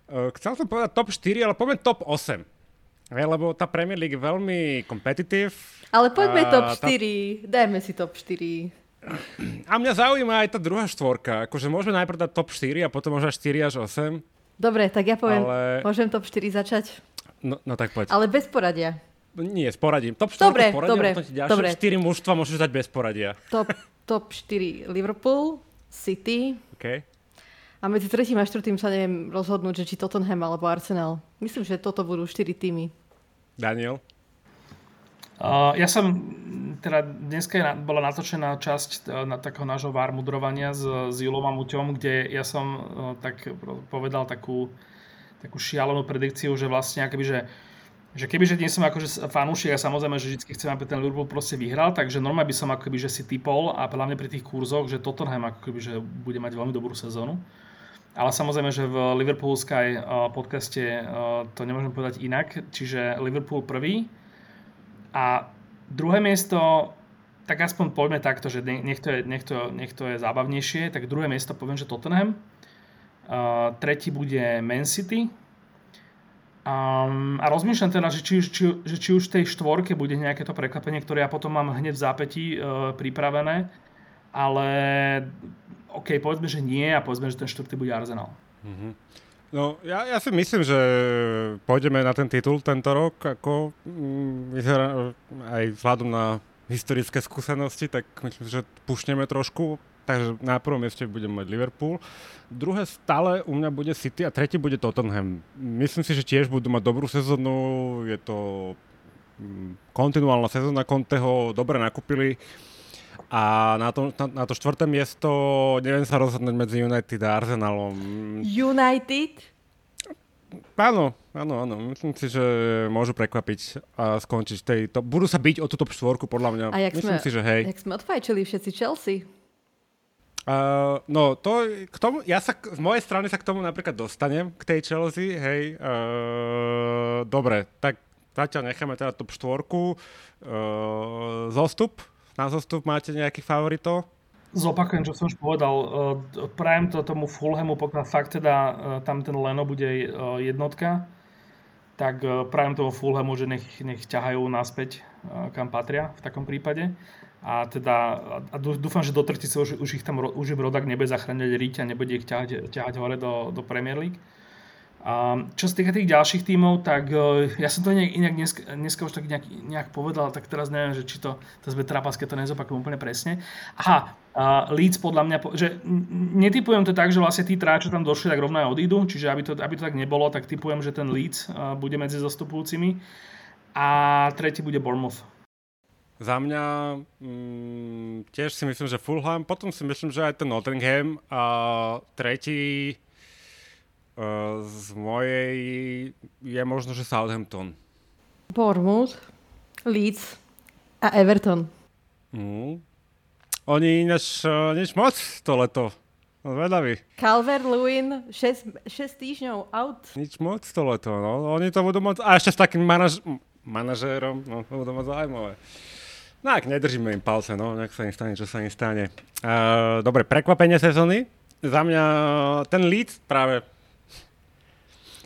uh, chcel som povedať top 4, ale poďme top 8. Hej, lebo tá Premier League je veľmi competitive. Ale poďme top 4, tá... dajme si top 4. A mňa zaujíma aj tá druhá štvorka. Akože môžeme najprv dať top 4 a potom možno 4 až 8. Dobre, tak ja poviem, ale... môžem top 4 začať? No, no tak poď. Ale bez poradia. Nie, s poradím. Top 4 dobre, poradia, dobre, ďalšie dobre. 4 mužstva môžeš dať bez poradia. Top, top 4 Liverpool, City. Okay. A medzi tretím a štvrtým sa neviem rozhodnúť, že či Tottenham alebo Arsenal. Myslím, že toto budú 4 týmy. Daniel? Ja som, teda dneska na, bola natočená časť uh, na takého nášho vár mudrovania s, s Julom a Muťom, kde ja som uh, tak povedal takú, takú šialenú predikciu, že vlastne akoby, že že kebyže nie som akože fanúšik a samozrejme, že vždy chcem, aby ten Liverpool proste vyhral, takže normálne by som akoby, že si typol a hlavne pri tých kurzoch, že Tottenham akoby, že bude mať veľmi dobrú sezónu. Ale samozrejme, že v Liverpool Sky podcaste to nemôžem povedať inak, čiže Liverpool prvý a druhé miesto, tak aspoň poďme takto, že nech to je, nech to, nech to je zábavnejšie, tak druhé miesto poviem, že Tottenham. Uh, tretí bude Man City, Um, a rozmýšľam teda, že či, či, či už v tej štvorke bude nejaké to prekvapenie, ktoré ja potom mám hneď v zápätí uh, pripravené, ale OK, povedzme, že nie a povedzme, že ten štvrtý bude Arsenal. Mm-hmm. No, ja, ja si myslím, že pôjdeme na ten titul tento rok, ako mm, vyzerá aj vzhľadom na historické skúsenosti, tak myslím, že pušneme trošku Takže na prvom mieste budem mať Liverpool. Druhé stále u mňa bude City a tretí bude Tottenham. Myslím si, že tiež budú mať dobrú sezónu. Je to mm, kontinuálna sezóna Conteho, dobre nakúpili. A na to, na, na to štvrté miesto neviem sa rozhodnúť medzi United a Arsenalom. United? Áno, áno, áno. Myslím si, že môžu prekvapiť a skončiť tej... To, budú sa byť o túto štvorku, podľa mňa. A jak Myslím sme, si, že hej. Jak sme odfajčili všetci Chelsea. Uh, no, to, k tomu, ja sa, z mojej strany sa k tomu napríklad dostanem, k tej Chelsea, hej. Uh, dobre, tak zatiaľ necháme teda top štvorku. Uh, zostup? Na zostup máte nejakých favoritov? Zopakujem, čo som už povedal. Uh, prajem to tomu Fulhamu, pokiaľ fakt teda uh, tam ten Leno bude uh, jednotka, tak prajem tomu Fulhamu, že nech, nech ťahajú naspäť, kam patria v takom prípade a teda a dúfam, že do tretice už, už ich tam už im Rodak nebude zachráňať riť a nebude ich ťahať, ťahať hore do, do Premier League. Čo sa týka tých ďalších tímov, tak uh, ja som to nejak, inak dneska, dneska už tak nejak, nejak povedal, tak teraz neviem, že či to, to zbe trapas, keď to nezopakujem úplne presne. Aha, uh, Leeds podľa mňa, že netypujem to tak, že vlastne tí tráči, čo tam došli, tak rovno aj odídu, čiže aby to, aby to tak nebolo, tak typujem, že ten Leeds uh, bude medzi zastupujúcimi. A tretí bude Bournemouth. Za mňa mm, tiež si myslím, že Fulham, potom si myslím, že aj ten Nottingham a tretí z mojej je možno, že Southampton. Bournemouth, Leeds a Everton. Mm. Oni ináč uh, nič moc to leto. Zvedavý. Calvert-Lewin 6, 6 týždňov out. Nič moc to leto, no. Oni to budú moc... A ešte s takým manaž, manažérom, no, to budú moc zaujímavé. No ak nedržíme im palce, no, nech sa im stane, čo sa im stane. Uh, dobre, prekvapenie sezóny. Za mňa ten lead práve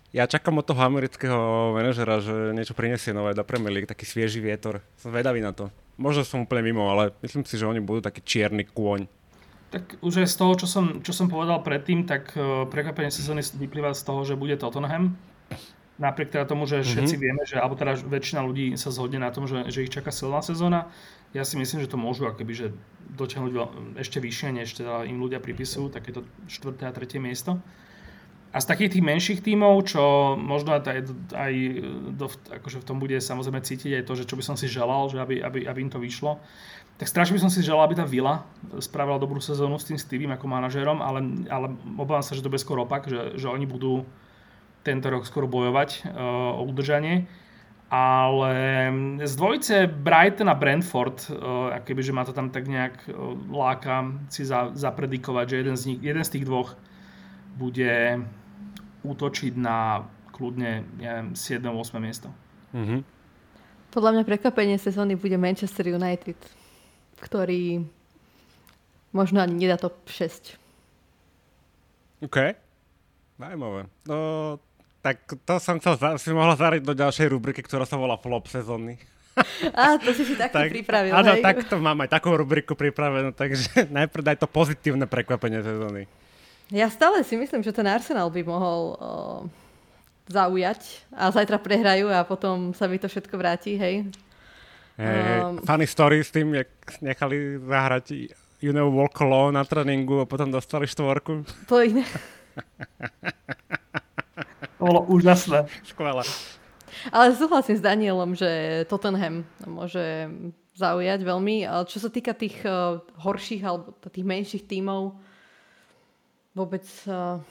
Ja čakám od toho amerického manažera, že niečo prinesie nové do Premier League, taký svieži vietor. Som vedavý na to. Možno som úplne mimo, ale myslím si, že oni budú taký čierny kôň. Tak už aj z toho, čo som, čo som povedal predtým, tak uh, prekvapenie sezóny vyplýva z toho, že bude Tottenham. Napriek teda tomu, že všetci mm-hmm. vieme, že, alebo teda väčšina ľudí sa zhodne na tom, že, že ich čaká silná sezóna, ja si myslím, že to môžu akoby, že dotiahnuť ešte vyššie, než teda im ľudia pripisujú, takéto štvrté a tretie miesto. A z takých tých menších tímov, čo možno aj, aj do, akože v tom bude samozrejme cítiť aj to, že čo by som si želal, že aby, aby, aby im to vyšlo, tak strašne by som si želal, aby tá Vila spravila dobrú sezónu s tým Steviem ako manažerom, ale, ale obávam sa, že to bude skôr opak, že, že oni budú tento rok skoro bojovať uh, o udržanie. Ale z dvojice Brighton a Brentford, uh, akoby, že ma to tam tak nejak uh, láka si za, zapredikovať, že jeden z, nich, jeden z tých dvoch bude útočiť na kľudne neviem, 7-8 miesto. Mm-hmm. Podľa mňa prekvapenie sezóny bude Manchester United, ktorý možno ani nedá top 6. OK. Zajímavé. No, tak to som chcel, si mohla zariť do ďalšej rubriky, ktorá sa volá flop sezóny. Á, to si si takto tak, pripravil, Áno, tak to mám aj takú rubriku pripravenú, takže najprv daj to pozitívne prekvapenie sezóny. Ja stále si myslím, že ten Arsenal by mohol uh, zaujať a zajtra prehrajú a potom sa mi to všetko vráti, hej. Hey, um, funny story s tým, jak nechali zahrať You Know Walk Alone na tréningu a potom dostali štvorku. To iné. to bolo úžasné. Skvelé. Ale súhlasím s Danielom, že Tottenham môže zaujať veľmi. Čo sa týka tých uh, horších alebo tých menších tímov, vôbec... Uh...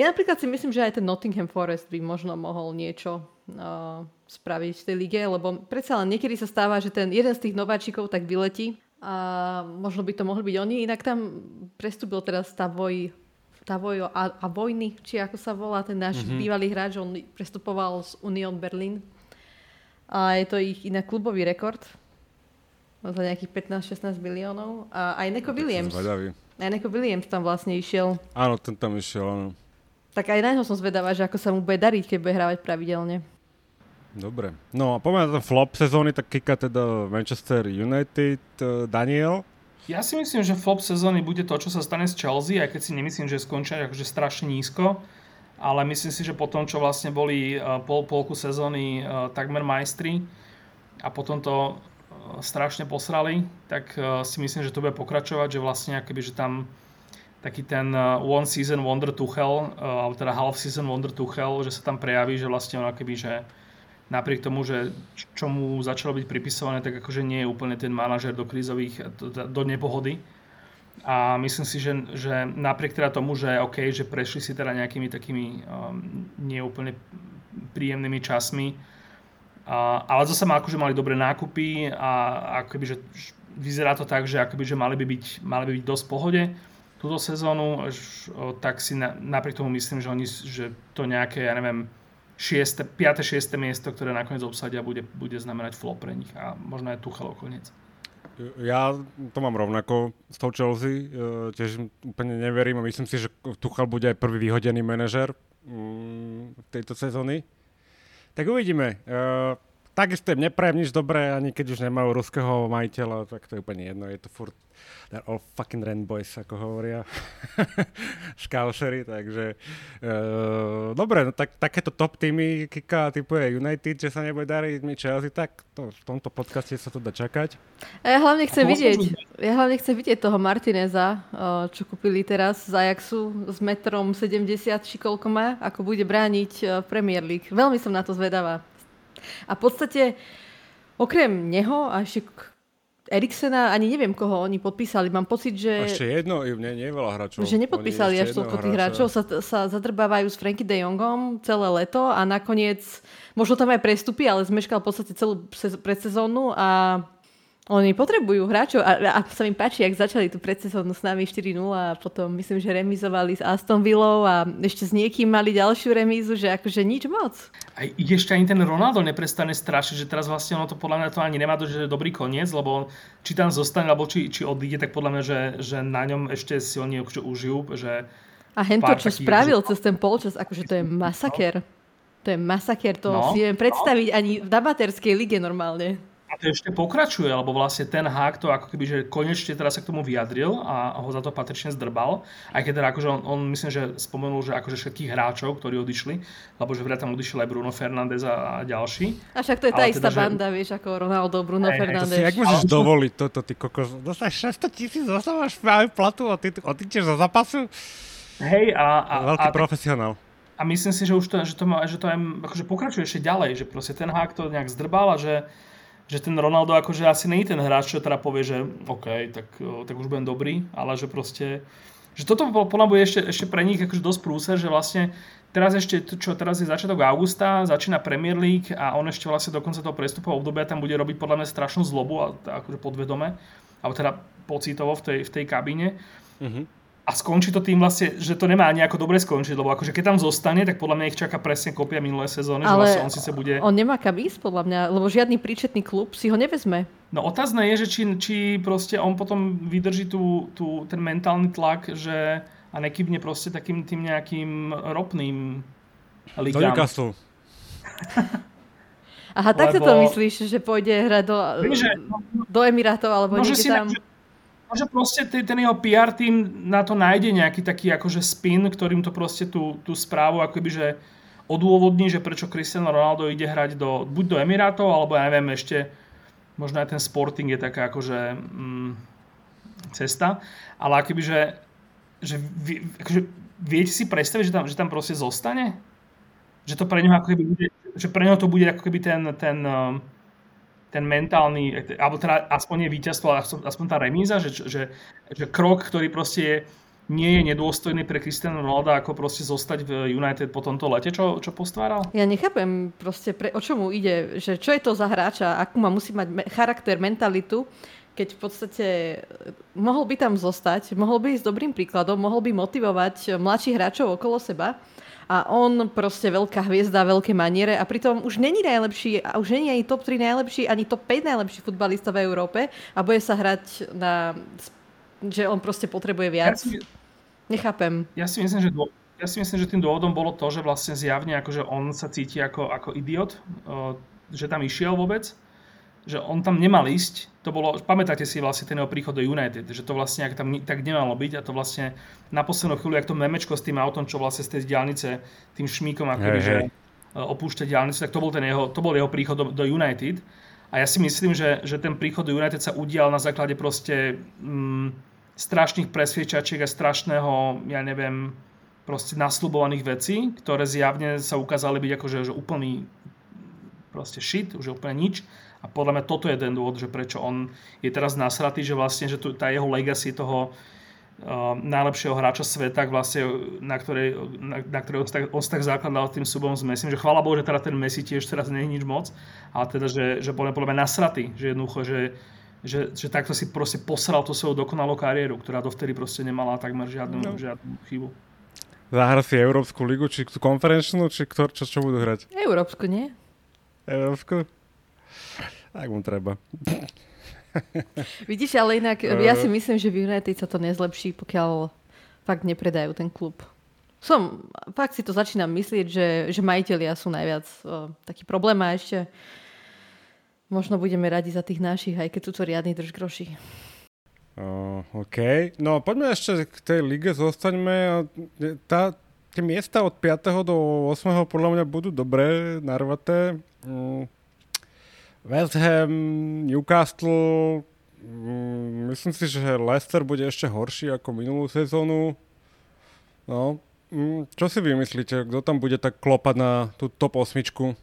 Ja napríklad si myslím, že aj ten Nottingham Forest by možno mohol niečo uh, spraviť v tej lige, lebo predsa len niekedy sa stáva, že ten jeden z tých nováčikov tak vyletí a možno by to mohli byť oni. Inak tam prestúpil teraz Tavoj, Tavoj a, a Vojny, či ako sa volá ten náš mm-hmm. bývalý hráč, on prestupoval z Union Berlin. A je to ich inak klubový rekord za nejakých 15-16 miliónov. A aj Neko Williams. Aj Neko Williams tam vlastne išiel. Áno, ten tam išiel, áno. Tak aj na ňo som zvedavá, že ako sa mu bude dariť, keď bude hrávať pravidelne. Dobre. No a poďme na ten flop sezóny, tak kika teda Manchester United, uh, Daniel. Ja si myslím, že flop sezóny bude to, čo sa stane s Chelsea, aj keď si nemyslím, že skončia akože strašne nízko, ale myslím si, že po tom, čo vlastne boli uh, pol, polku sezóny uh, takmer majstri a potom to strašne posrali, tak uh, si myslím, že to bude pokračovať, že vlastne akoby, že tam taký ten uh, one season wonder Tuchel, uh, alebo teda half season wonder Tuchel, že sa tam prejaví, že vlastne on akoby, že napriek tomu, že čo mu začalo byť pripisované, tak akože nie je úplne ten manažer do krízových, do nepohody. A myslím si, že, že napriek teda tomu, že OK, že prešli si teda nejakými takými um, neúplne príjemnými časmi, ale zase ma akože mali dobré nákupy a akoby, že vyzerá to tak, že akoby, že mali by byť, mali by byť dosť v pohode túto sezónu, tak si na, napriek tomu myslím, že oni, že to nejaké, ja neviem, 5. 6. miesto, ktoré nakoniec obsadia, bude, bude znamenať flop pre nich a možno aj Tuchel koniec. Ja to mám rovnako s tou Chelsea, e, tiež úplne neverím a myslím si, že Tuchel bude aj prvý vyhodený manažer mm, tejto sezóny. Tak uvidíme. Uh, takisto im neprajem nič dobré, ani keď už nemajú ruského majiteľa, tak to je úplne jedno. Je to furt they're all fucking red boys, ako hovoria skausery, takže uh, dobre, no tak takéto top týmy Kika typuje United, že sa nebude dariť mi Chelsea, tak to, v tomto podcaste sa to dá čakať. A ja hlavne chcem vidieť, ja hlavne chcem vidieť toho Martineza, uh, čo kúpili teraz z Ajaxu s metrom 70 či koľko má, ako bude brániť uh, Premier League. Veľmi som na to zvedavá. A v podstate okrem neho a ešte Eriksena, ani neviem, koho oni podpísali. Mám pocit, že... ešte jedno, nie, nie veľa hráčov. Že nepodpísali až toľko tých hráčov. Sa, sa zadrbávajú s Franky de Jongom celé leto a nakoniec, možno tam aj prestupy, ale zmeškal v podstate celú predsezónu a oni potrebujú hráčov a, a sa mi páči, ak začali tú predsezónu s nami 4-0 a potom myslím, že remizovali s Aston Villou a ešte s niekým mali ďalšiu remízu, že akože nič moc. A ešte ani ten Ronaldo neprestane strašiť, že teraz vlastne ono to podľa mňa to ani nemá to, že je dobrý koniec, lebo či tam zostane, alebo či, či odíde, tak podľa mňa, že, že na ňom ešte si oni užijú, že A hento, čo spravil cez ten polčas, akože to je masaker. To je masaker, to no, si viem predstaviť no. ani v amatérskej lige normálne. A to ešte pokračuje, lebo vlastne ten hák to ako keby, že konečne teraz sa k tomu vyjadril a ho za to patrične zdrbal. Aj keď teda akože on, on myslím, že spomenul, že akože všetkých hráčov, ktorí odišli, lebo že vraj tam odišiel aj Bruno Fernández a, a ďalší. A však to je tá Ale istá teda, banda, že... vieš, ako Ronaldo, Bruno hey, Fernández. Jak môžeš dovoliť toto, ty kokos? Dostáš 600 tisíc, dostávaš platu a ty odíčeš za zápasu? Hej, a... a Veľký a, profesionál. A myslím si, že už to, že to, má, že to aj akože pokračuje ešte ďalej, že proste ten hák to nejak zdrbal a že, že ten Ronaldo akože asi je ten hráč, čo teda povie, že OK, tak, tak už budem dobrý, ale že proste, že toto podľa bude ešte, ešte pre nich akože dosť prúser, že vlastne teraz ešte, čo teraz je začiatok augusta, začína Premier League a on ešte vlastne do konca toho prestupového obdobia tam bude robiť podľa mňa strašnú zlobu, a, akože podvedome, alebo teda pocitovo v tej, v tej kabíne. Mm-hmm a skončí to tým vlastne, že to nemá nejako dobre skončiť, lebo akože keď tam zostane, tak podľa mňa ich čaká presne kopia minulé sezóny, Ale že vlastne on si sa bude... on nemá kam ísť podľa mňa, lebo žiadny príčetný klub si ho nevezme. No otázne je, že či, či proste on potom vydrží tú, tú, ten mentálny tlak, že a nekybne proste takým tým nejakým ropným ligám. Do Newcastle. Aha, tak lebo... to myslíš, že pôjde hrať do, že, no, do Emirátov alebo no, niekde tam? Ne, Možno proste ten jeho PR tým na to nájde nejaký taký akože spin, ktorým to proste tú, tú správu akoby, že odôvodní, že prečo Cristiano Ronaldo ide hrať do, buď do Emirátov, alebo ja neviem ešte, možno aj ten Sporting je taká akože mm, cesta, ale akoby, že, že, vy, akože viete si predstaviť, že tam, že tam proste zostane? Že to pre neho ako keby že pre neho to bude ako keby ten, ten um, ten mentálny, alebo teda aspoň je víťazstvo, aspoň, tá remíza, že, že, že krok, ktorý proste je, nie je nedôstojný pre Cristiano Ronaldo ako proste zostať v United po tomto lete, čo, čo postváral? Ja nechápem proste, pre, o čomu ide, že čo je to za hráča, akú má musí mať charakter, mentalitu, keď v podstate mohol by tam zostať, mohol by ísť dobrým príkladom, mohol by motivovať mladších hráčov okolo seba a on proste veľká hviezda, veľké maniere a pritom už není najlepší a už není ani top 3 najlepší, ani top 5 najlepší futbalista v Európe a bude sa hrať na že on proste potrebuje viac. Ja si, Nechápem. Ja si myslím, že dô, ja si myslím, že tým dôvodom bolo to, že vlastne zjavne akože on sa cíti ako, ako idiot, že tam išiel vôbec že on tam nemal ísť, to bolo, pamätáte si vlastne ten jeho príchod do United, že to vlastne ak tam tak nemalo byť a to vlastne na poslednú chvíľu, ak to memečko s tým autom, čo vlastne z tej diálnice tým šmíkom akoby, hey, že hey. opúšťa diálnicu, tak to bol, ten jeho, to bol jeho príchod do, do United. A ja si myslím, že, že ten príchod do United sa udial na základe proste mm, strašných presviečačiek a strašného, ja neviem, proste nasľubovaných vecí, ktoré zjavne sa ukázali byť akože že úplný proste shit, už úplne nič a podľa mňa toto je ten dôvod, že prečo on je teraz nasratý, že vlastne, že tu, tá jeho legacy toho uh, najlepšieho hráča sveta, vlastne, na, ktorej, na, na ktorej on, tak, on tak zakladal tým súbom s Messi, že chvála Bohu, že teda ten Messi tiež teraz nie je nič moc, ale teda, že, že podľa, podľa mňa nasratý, že jednoducho, že, že, že takto si proste posral tú svoju dokonalú kariéru, ktorá dovtedy proste nemala takmer žiadnu, no. žiadnu chybu. Zahra si Európsku ligu, či konferenčnú, či kto, čo, čo budú hrať? Európsku, nie? Európsku? Tak mu treba. Vidíš, ale inak ja si myslím, že v United sa to nezlepší, pokiaľ fakt nepredajú ten klub. Som, fakt si to začínam myslieť, že, že majiteľia sú najviac o, taký problém a ešte možno budeme radi za tých našich, aj keď sú to riadni držgroši. Uh, OK. No poďme ešte k tej lige, zostaňme. Tá, tie miesta od 5. do 8. podľa mňa budú dobré, narvaté. Uh, West Ham, Newcastle, mm, myslím si, že Leicester bude ešte horší ako minulú sezónu. No, mm, čo si vymyslíte, kto tam bude tak klopať na tú top osmičku?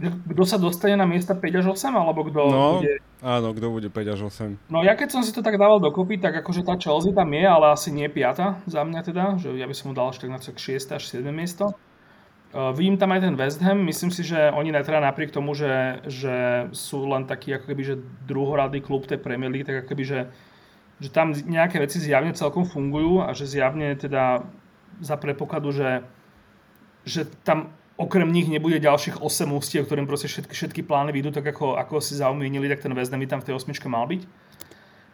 Kto sa dostane na miesta 5 až 8, alebo kto no, bude... áno, kto bude 5 až 8. No ja keď som si to tak dával dokopy, tak akože tá Chelsea tam je, ale asi nie 5 za mňa teda, že ja by som mu dal až tak na 6 až 7 miesto. Uh, vidím tam aj ten West Ham, myslím si, že oni teda napriek tomu, že, že sú len taký ako keby, že druhoradý klub tej Premier League, tak ako keby, že, že tam nejaké veci zjavne celkom fungujú a že zjavne teda za predpokladu, že, že tam okrem nich nebude ďalších 8 ústiev, ktorým proste všetky, všetky plány vyjdú tak ako, ako si zaumienili, tak ten West Ham by tam v tej osmičke mal byť.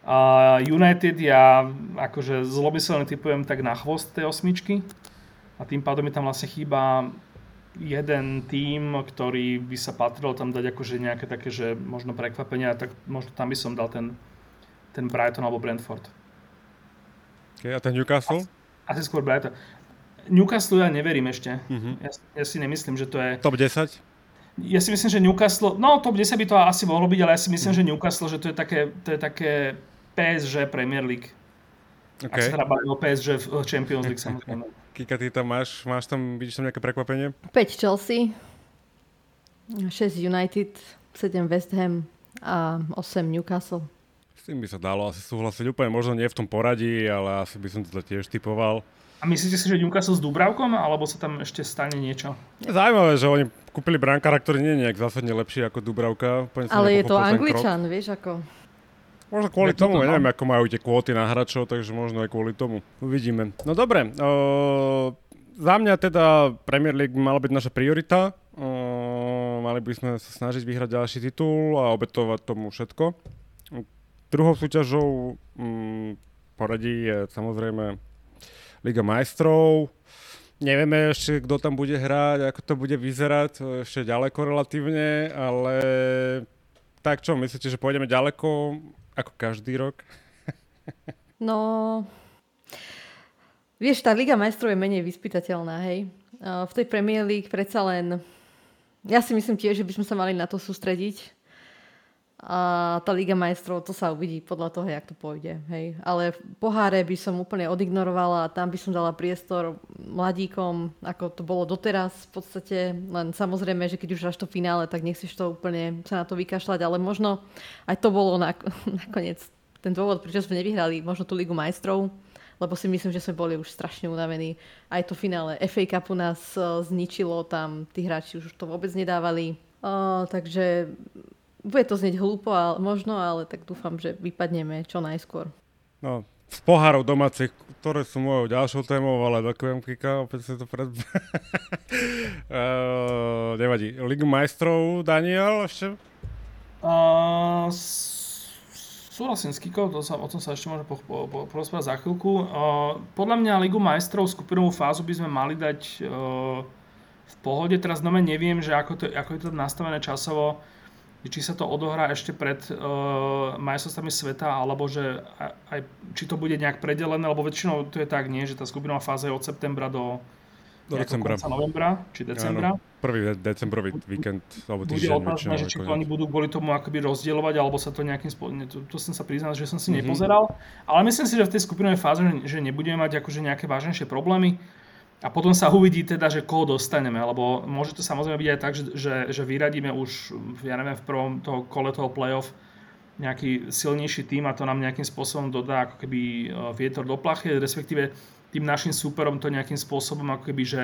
Uh, United ja akože zlomyselne typujem tak na chvost tej osmičky a tým pádom mi tam vlastne chýba jeden tým, ktorý by sa patril tam dať akože nejaké také, že možno prekvapenia, tak možno tam by som dal ten, ten Brighton alebo Brentford. Okay, a ten Newcastle? Asi, skôr Brighton. Newcastle ja neverím ešte. Uh-huh. Ja, ja si nemyslím, že to je... Top 10? Ja si myslím, že Newcastle, no top 10 by to asi mohlo byť, ale ja si myslím, uh-huh. že Newcastle, že to je také, to je také PSG Premier League. Okay. Ak sa teda o PSG v Champions League samozrejme. Kika, ty tam máš, máš tam, vidíš tam nejaké prekvapenie? 5 Chelsea, 6 United, 7 West Ham a 8 Newcastle. S tým by sa dalo asi súhlasiť úplne, možno nie v tom poradí, ale asi by som to tiež typoval. A myslíte si, že Newcastle s Dubravkom, alebo sa tam ešte stane niečo? Zaujímavé, že oni kúpili brankára, ktorý nie je nejak zásadne lepší ako Dubravka. Ale je to Angličan, vieš ako. Možno kvôli ja tomu, neviem, ako majú tie kvóty na hráčov, takže možno aj kvôli tomu. Uvidíme. No dobre, uh, za mňa teda Premier League mala byť naša priorita. Uh, mali by sme sa snažiť vyhrať ďalší titul a obetovať tomu všetko. Druhou súťažou um, poradí je samozrejme Liga majstrov. Nevieme ešte, kto tam bude hrať, ako to bude vyzerať, ešte ďaleko relatívne, ale tak čo, myslíte, že pôjdeme ďaleko? Ako každý rok? no, vieš, tá Liga majstrov je menej vyspytateľná, hej. V tej Premier League predsa len, ja si myslím tiež, že by sme sa mali na to sústrediť. A tá Liga majstrov, to sa uvidí podľa toho, jak to pôjde. Hej. Ale poháre by som úplne odignorovala a tam by som dala priestor mladíkom, ako to bolo doteraz v podstate. Len samozrejme, že keď už až to finále, tak nechceš to úplne sa na to vykašľať, ale možno aj to bolo nakoniec ten dôvod, prečo sme nevyhrali možno tú Ligu majstrov, lebo si myslím, že sme boli už strašne unavení. Aj to finále FA Cupu nás eh, zničilo, tam tí hráči už to vôbec nedávali. Uh, takže bude to znieť hlúpo, ale, možno, ale tak dúfam, že vypadneme čo najskôr. No, z pohárov domácich, ktoré sú mojou ďalšou témou, ale ďakujem Kika, opäť sa to pred... uh, nevadí. Ligu majstrov, Daniel, ešte? Uh, súhlasím s Kikou, to sa, o tom sa ešte môžeme po, po, po, porozprávať za chvíľku. Uh, podľa mňa Ligu majstrov skupinovú fázu by sme mali dať uh, v pohode. Teraz nome neviem, že ako, to, ako je to nastavené časovo či sa to odohrá ešte pred uh, majstrovstvami sveta, alebo že aj, či to bude nejak predelené, lebo väčšinou to je tak, nie, že tá skupinová fáza je od septembra do, do decembra. novembra, či decembra. Áno, prvý decembrový víkend, alebo týždeň. Bude otázne, že či to oni budú kvôli tomu akoby rozdielovať, alebo sa to nejakým spôsobom, to, to som sa priznal, že som si mm-hmm. nepozeral, ale myslím si, že v tej skupinovej fáze, že nebudeme mať akože nejaké vážnejšie problémy. A potom sa uvidí teda, že koho dostaneme, lebo môže to samozrejme byť aj tak, že, že, že vyradíme už, ja neviem, v prvom toho kole toho playoff nejaký silnejší tým a to nám nejakým spôsobom dodá ako keby e, vietor do plachy, respektíve tým našim súperom to nejakým spôsobom ako keby, že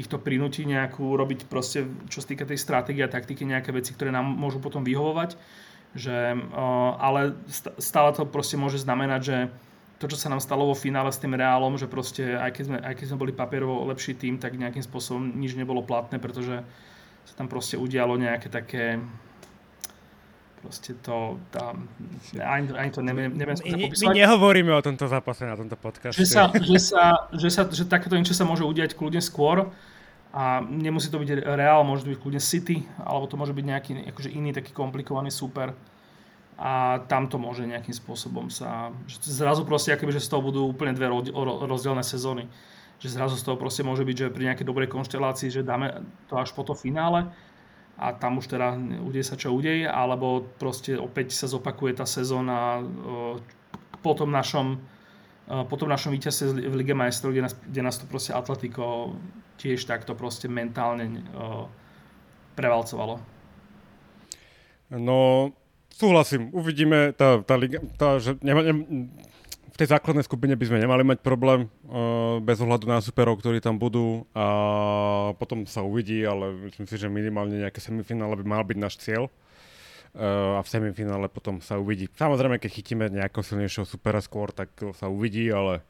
ich to prinúti nejakú robiť proste, čo sa týka tej stratégie a taktiky, nejaké veci, ktoré nám môžu potom vyhovovať. Že, e, ale stále to proste môže znamenať, že to, čo sa nám stalo vo finále s tým Reálom, že proste aj keď sme, aj keď sme boli papierovo lepší tým, tak nejakým spôsobom nič nebolo platné, pretože sa tam proste udialo nejaké také proste to tam, ani, ani to neviem, neviem my, my nehovoríme o tomto zápase na tomto podcaste. Že, sa, že, sa, že, sa, že takéto niečo sa môže udiať kľudne skôr a nemusí to byť Real, môže to byť kľudne City, alebo to môže byť nejaký akože iný taký komplikovaný super a tam to môže nejakým spôsobom sa, zrazu proste akoby, že z toho budú úplne dve rozdielne sezóny. Že zrazu z toho proste môže byť, že pri nejakej dobrej konštelácii, že dáme to až po to finále a tam už teda udeje sa čo udeje, alebo proste opäť sa zopakuje tá sezóna po tom našom po tom našom víťazstve v Lige majstrov, kde nás, kde nás to proste Atletico tiež takto proste mentálne prevalcovalo. No, Súhlasím, uvidíme, tá, tá liga, tá, že nema, ne, v tej základnej skupine by sme nemali mať problém uh, bez ohľadu na superov, ktorí tam budú a potom sa uvidí, ale myslím si, že minimálne nejaké semifinále by mal byť náš cieľ uh, a v semifinále potom sa uvidí. Samozrejme, keď chytíme nejakého silnejšieho supera skôr, tak sa uvidí, ale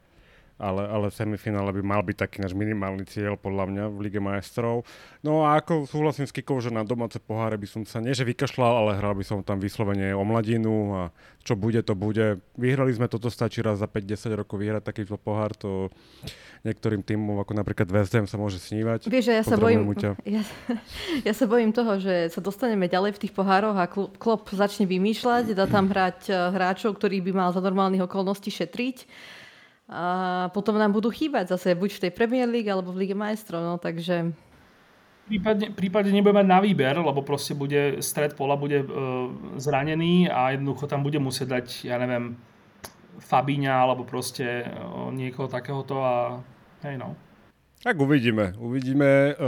ale, ale semifinále by mal byť taký náš minimálny cieľ podľa mňa v Lige majstrov. No a ako súhlasím s Kikou, že na domáce poháre by som sa nie že vykašľal, ale hral by som tam vyslovene o mladinu a čo bude, to bude. Vyhrali sme, toto stačí raz za 5-10 rokov vyhrať takýto pohár, to niektorým týmom, ako napríklad West Ham, sa môže snívať. Vieš, ja sa, bojím, ja, ja sa bojím toho, že sa dostaneme ďalej v tých pohároch a Klopp začne vymýšľať, dá tam hrať eh, hráčov, ktorý by mal za normálnych okolností šetriť a potom nám budú chýbať zase buď v tej Premier League alebo v Lige majstrov, no takže... Prípadne, prípadne nebude mať na výber, lebo proste bude, stred pola bude e, zranený a jednoducho tam bude musieť dať, ja neviem, Fabíňa alebo proste e, niekoho takéhoto a hej no. Tak uvidíme, uvidíme. E,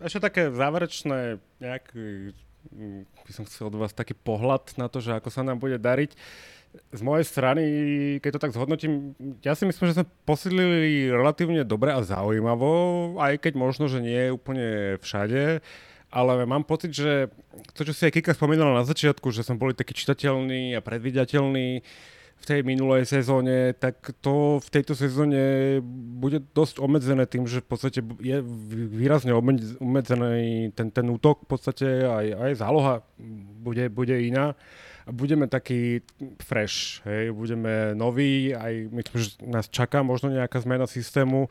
ešte také záverečné nejaký, by som chcel od vás taký pohľad na to, že ako sa nám bude dariť z mojej strany, keď to tak zhodnotím, ja si myslím, že sme posilili relatívne dobre a zaujímavo, aj keď možno, že nie úplne všade, ale mám pocit, že to, čo si aj Kika spomínala na začiatku, že sme boli takí čitateľní a predvidateľní v tej minulej sezóne, tak to v tejto sezóne bude dosť obmedzené tým, že v podstate je výrazne obmedzený ten, ten útok, v podstate aj, aj záloha bude, bude iná budeme taký fresh, hej, budeme noví, aj myslím, že nás čaká možno nejaká zmena systému,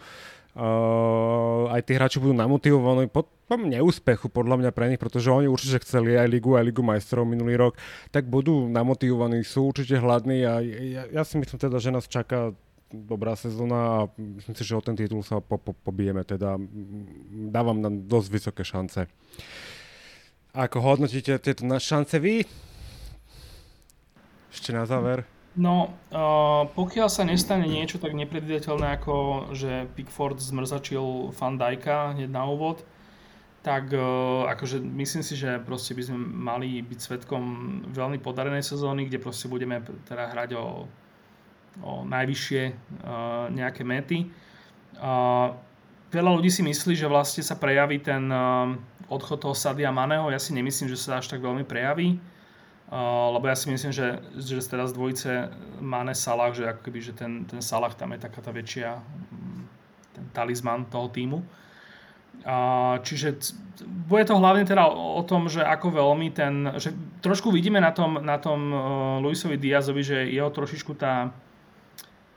Uh, aj tí hráči budú namotivovaní po, po neúspechu podľa mňa pre nich, pretože oni určite chceli aj Ligu, aj Ligu majstrov minulý rok, tak budú namotivovaní, sú určite hladní a ja, ja si myslím teda, že nás čaká dobrá sezóna a myslím si, že o ten titul sa po, po, pobijeme, teda dávam nám dosť vysoké šance. Ako hodnotíte tieto šance vy? Ešte na záver. No, uh, pokiaľ sa nestane niečo tak nepredvidateľné ako, že Pickford zmrzačil Van Dijka hneď na úvod, tak uh, akože myslím si, že proste by sme mali byť svetkom veľmi podarenej sezóny, kde proste budeme teda hrať o, o najvyššie uh, nejaké mety. Uh, veľa ľudí si myslí, že vlastne sa prejaví ten uh, odchod toho Sadia Maného. Ja si nemyslím, že sa až tak veľmi prejaví lebo ja si myslím, že, že teraz dvojice Mane Salah, že akoby, že ten, ten Salah tam je taká tá väčšia mm, ten talizman toho týmu. Uh, čiže bude to hlavne teda o, tom, že ako veľmi ten, že trošku vidíme na tom, na tom uh, Luisovi Diazovi, že jeho trošičku tá,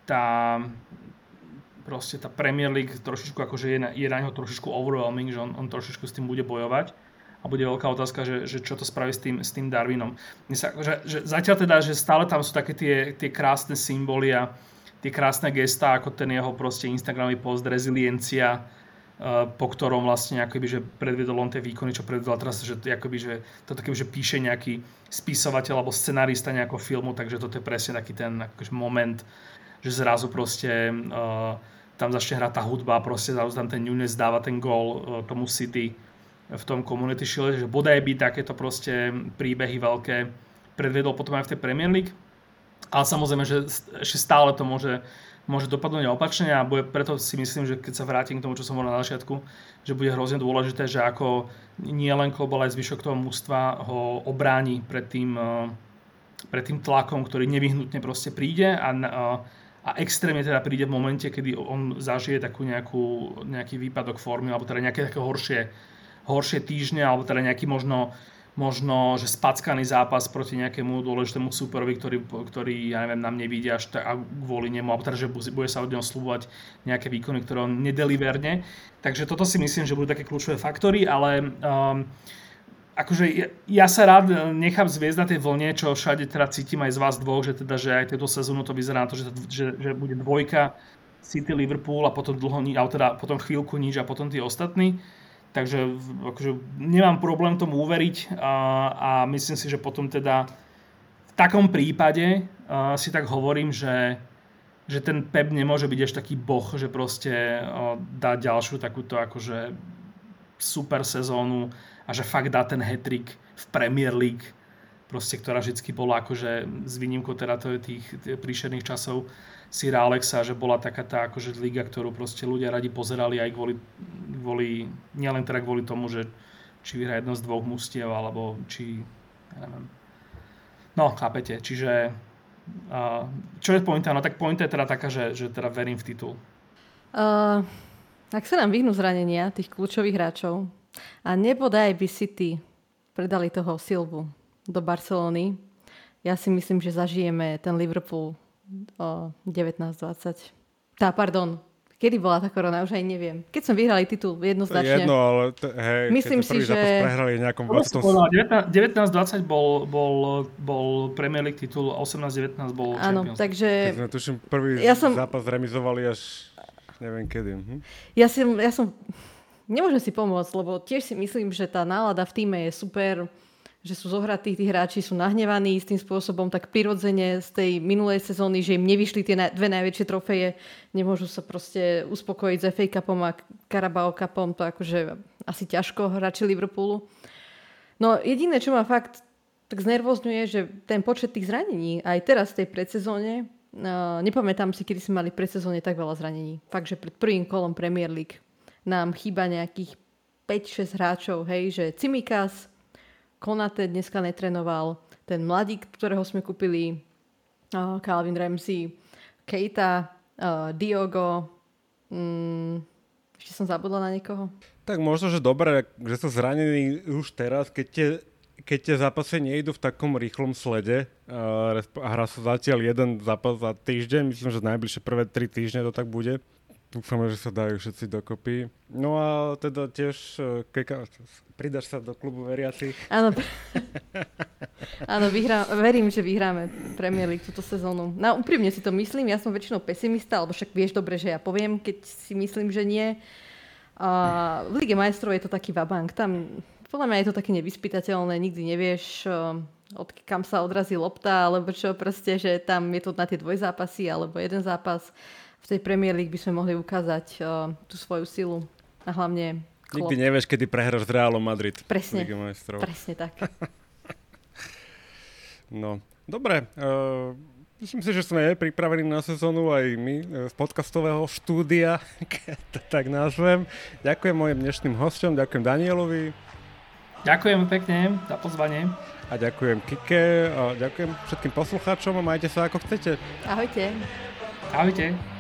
tá proste tá Premier League trošičku akože je na, je na neho trošičku overwhelming, že on, on trošičku s tým bude bojovať a bude veľká otázka, že, že čo to spraví s tým, s tým Darwinom. Sa, že, že zatiaľ teda, že stále tam sú také tie, tie krásne symboly a tie krásne gesta, ako ten jeho proste Instagramový post reziliencia, uh, po ktorom vlastne akoby, že predvedol on tie výkony, čo predvedol teraz, že, akoby, že toto keby, že píše nejaký spisovateľ alebo scenárista nejakého filmu, takže toto je presne taký ten akože moment, že zrazu proste uh, tam začne hrať tá hudba, proste zrazu tam ten Nunes dáva ten gól uh, tomu City, v tom Community Shield, že bodaj by takéto proste príbehy veľké predvedol potom aj v tej Premier League. Ale samozrejme, že ešte stále to môže, môže dopadnúť opačne a bude, preto si myslím, že keď sa vrátim k tomu, čo som hovoril na začiatku, že bude hrozne dôležité, že ako nie len Klopp, ale aj zvyšok toho mústva ho obráni pred tým, eh, pred tým tlakom, ktorý nevyhnutne proste príde a, a, a extrémne teda príde v momente, kedy on zažije takú nejakú, nejaký výpadok formy alebo teda nejaké také horšie horšie týždne, alebo teda nejaký možno, možno že spackaný zápas proti nejakému dôležitému superovi, ktorý, ktorý ja neviem, nám nevidia až tak, kvôli nemu, alebo teda, že bude sa od neho slúbovať nejaké výkony, ktoré on nedeliverne. Takže toto si myslím, že budú také kľúčové faktory, ale um, akože ja, ja sa rád nechám zviezť na tej vlne, čo všade teda cítim aj z vás dvoch, že teda, že aj tejto sezónu to vyzerá na to, že, že, že bude dvojka City, Liverpool a potom dlho, alebo teda potom chvíľku nič a potom tí ostatní. Takže akože, nemám problém tomu uveriť a, a myslím si, že potom teda v takom prípade a, si tak hovorím, že, že ten Pep nemôže byť až taký boh, že proste a, dá ďalšiu takúto akože super sezónu a že fakt dá ten hetrik v Premier League, proste, ktorá vždy bola akože s výnimkou teda tých, tých príšerných časov Sir Alexa, že bola taká tá akože liga, ktorú proste ľudia radi pozerali aj kvôli, kvôli nielen teda kvôli tomu, že či vyhrá jedno z dvoch mustiev, alebo či, ja neviem. No, chápete, čiže Uh, čo je pointa? No tak pointa je teda taká, že, že teda verím v titul. Uh, ak sa nám vyhnú zranenia tých kľúčových hráčov a nebodaj by City predali toho Silvu do Barcelony, ja si myslím, že zažijeme ten Liverpool 19-20. Tá, pardon, Kedy bola tá korona, už aj neviem. Keď som vyhrali titul jednoznačne. Jedno, ale t- hej, Myslím keď si, že... prehrali nejakom 20... 19-20 bol, bol, bol Premier League titul, 18-19 bol Áno, Champions. takže... Keď sme tuším prvý ja som... zápas remizovali až neviem kedy. Hm? Ja, si, ja som... Nemôžem si pomôcť, lebo tiež si myslím, že tá nálada v týme je super že sú zohratí, tí hráči sú nahnevaní tým spôsobom tak prirodzene z tej minulej sezóny, že im nevyšli tie dve najväčšie trofeje, nemôžu sa proste uspokojiť s FA Cupom a Carabao Cupom, to akože asi ťažko hráči Liverpoolu. No jediné, čo ma fakt tak znervozňuje, že ten počet tých zranení aj teraz v tej predsezóne, uh, nepamätám si, kedy sme mali predsezóne tak veľa zranení. Fakt, že pred prvým kolom Premier League nám chýba nejakých 5-6 hráčov, hej, že Cimikas, Konate dneska netrenoval, ten mladík, ktorého sme kúpili, uh, Calvin Ramsey, Keita, uh, Diogo, um, ešte som zabudla na niekoho. Tak možno, že dobre, že sú zranení už teraz, keď tie, keď tie zápasy nejdu v takom rýchlom slede uh, a sa zatiaľ jeden zápas za týždeň, myslím, že najbližšie prvé tri týždne to tak bude, Dúfame, že sa dajú všetci dokopy. No a teda tiež, e, keka, pridaš sa do klubu veriacich. Áno, áno vyhrá, verím, že vyhráme Premier League túto sezónu. No úprimne si to myslím, ja som väčšinou pesimista, alebo však vieš dobre, že ja poviem, keď si myslím, že nie. A v Lige majstrov je to taký vabank. Tam podľa mňa je to také nevyspytateľné, nikdy nevieš, e, od kam sa odrazí lopta, alebo čo proste, že tam je to na tie dvojzápasy, alebo jeden zápas v tej Premier League by sme mohli ukázať uh, tú svoju silu a hlavne Klopp. Nikdy nevieš, kedy prehráš s Realom Madrid. Presne, presne tak. no, dobre. Uh, myslím si, že sme pripravení na sezónu aj my uh, z podcastového štúdia, keď to tak nazvem. Ďakujem mojim dnešným hostom, ďakujem Danielovi. Ďakujem pekne za pozvanie. A ďakujem Kike, a ďakujem všetkým poslucháčom a majte sa ako chcete. Ahojte. Ahojte.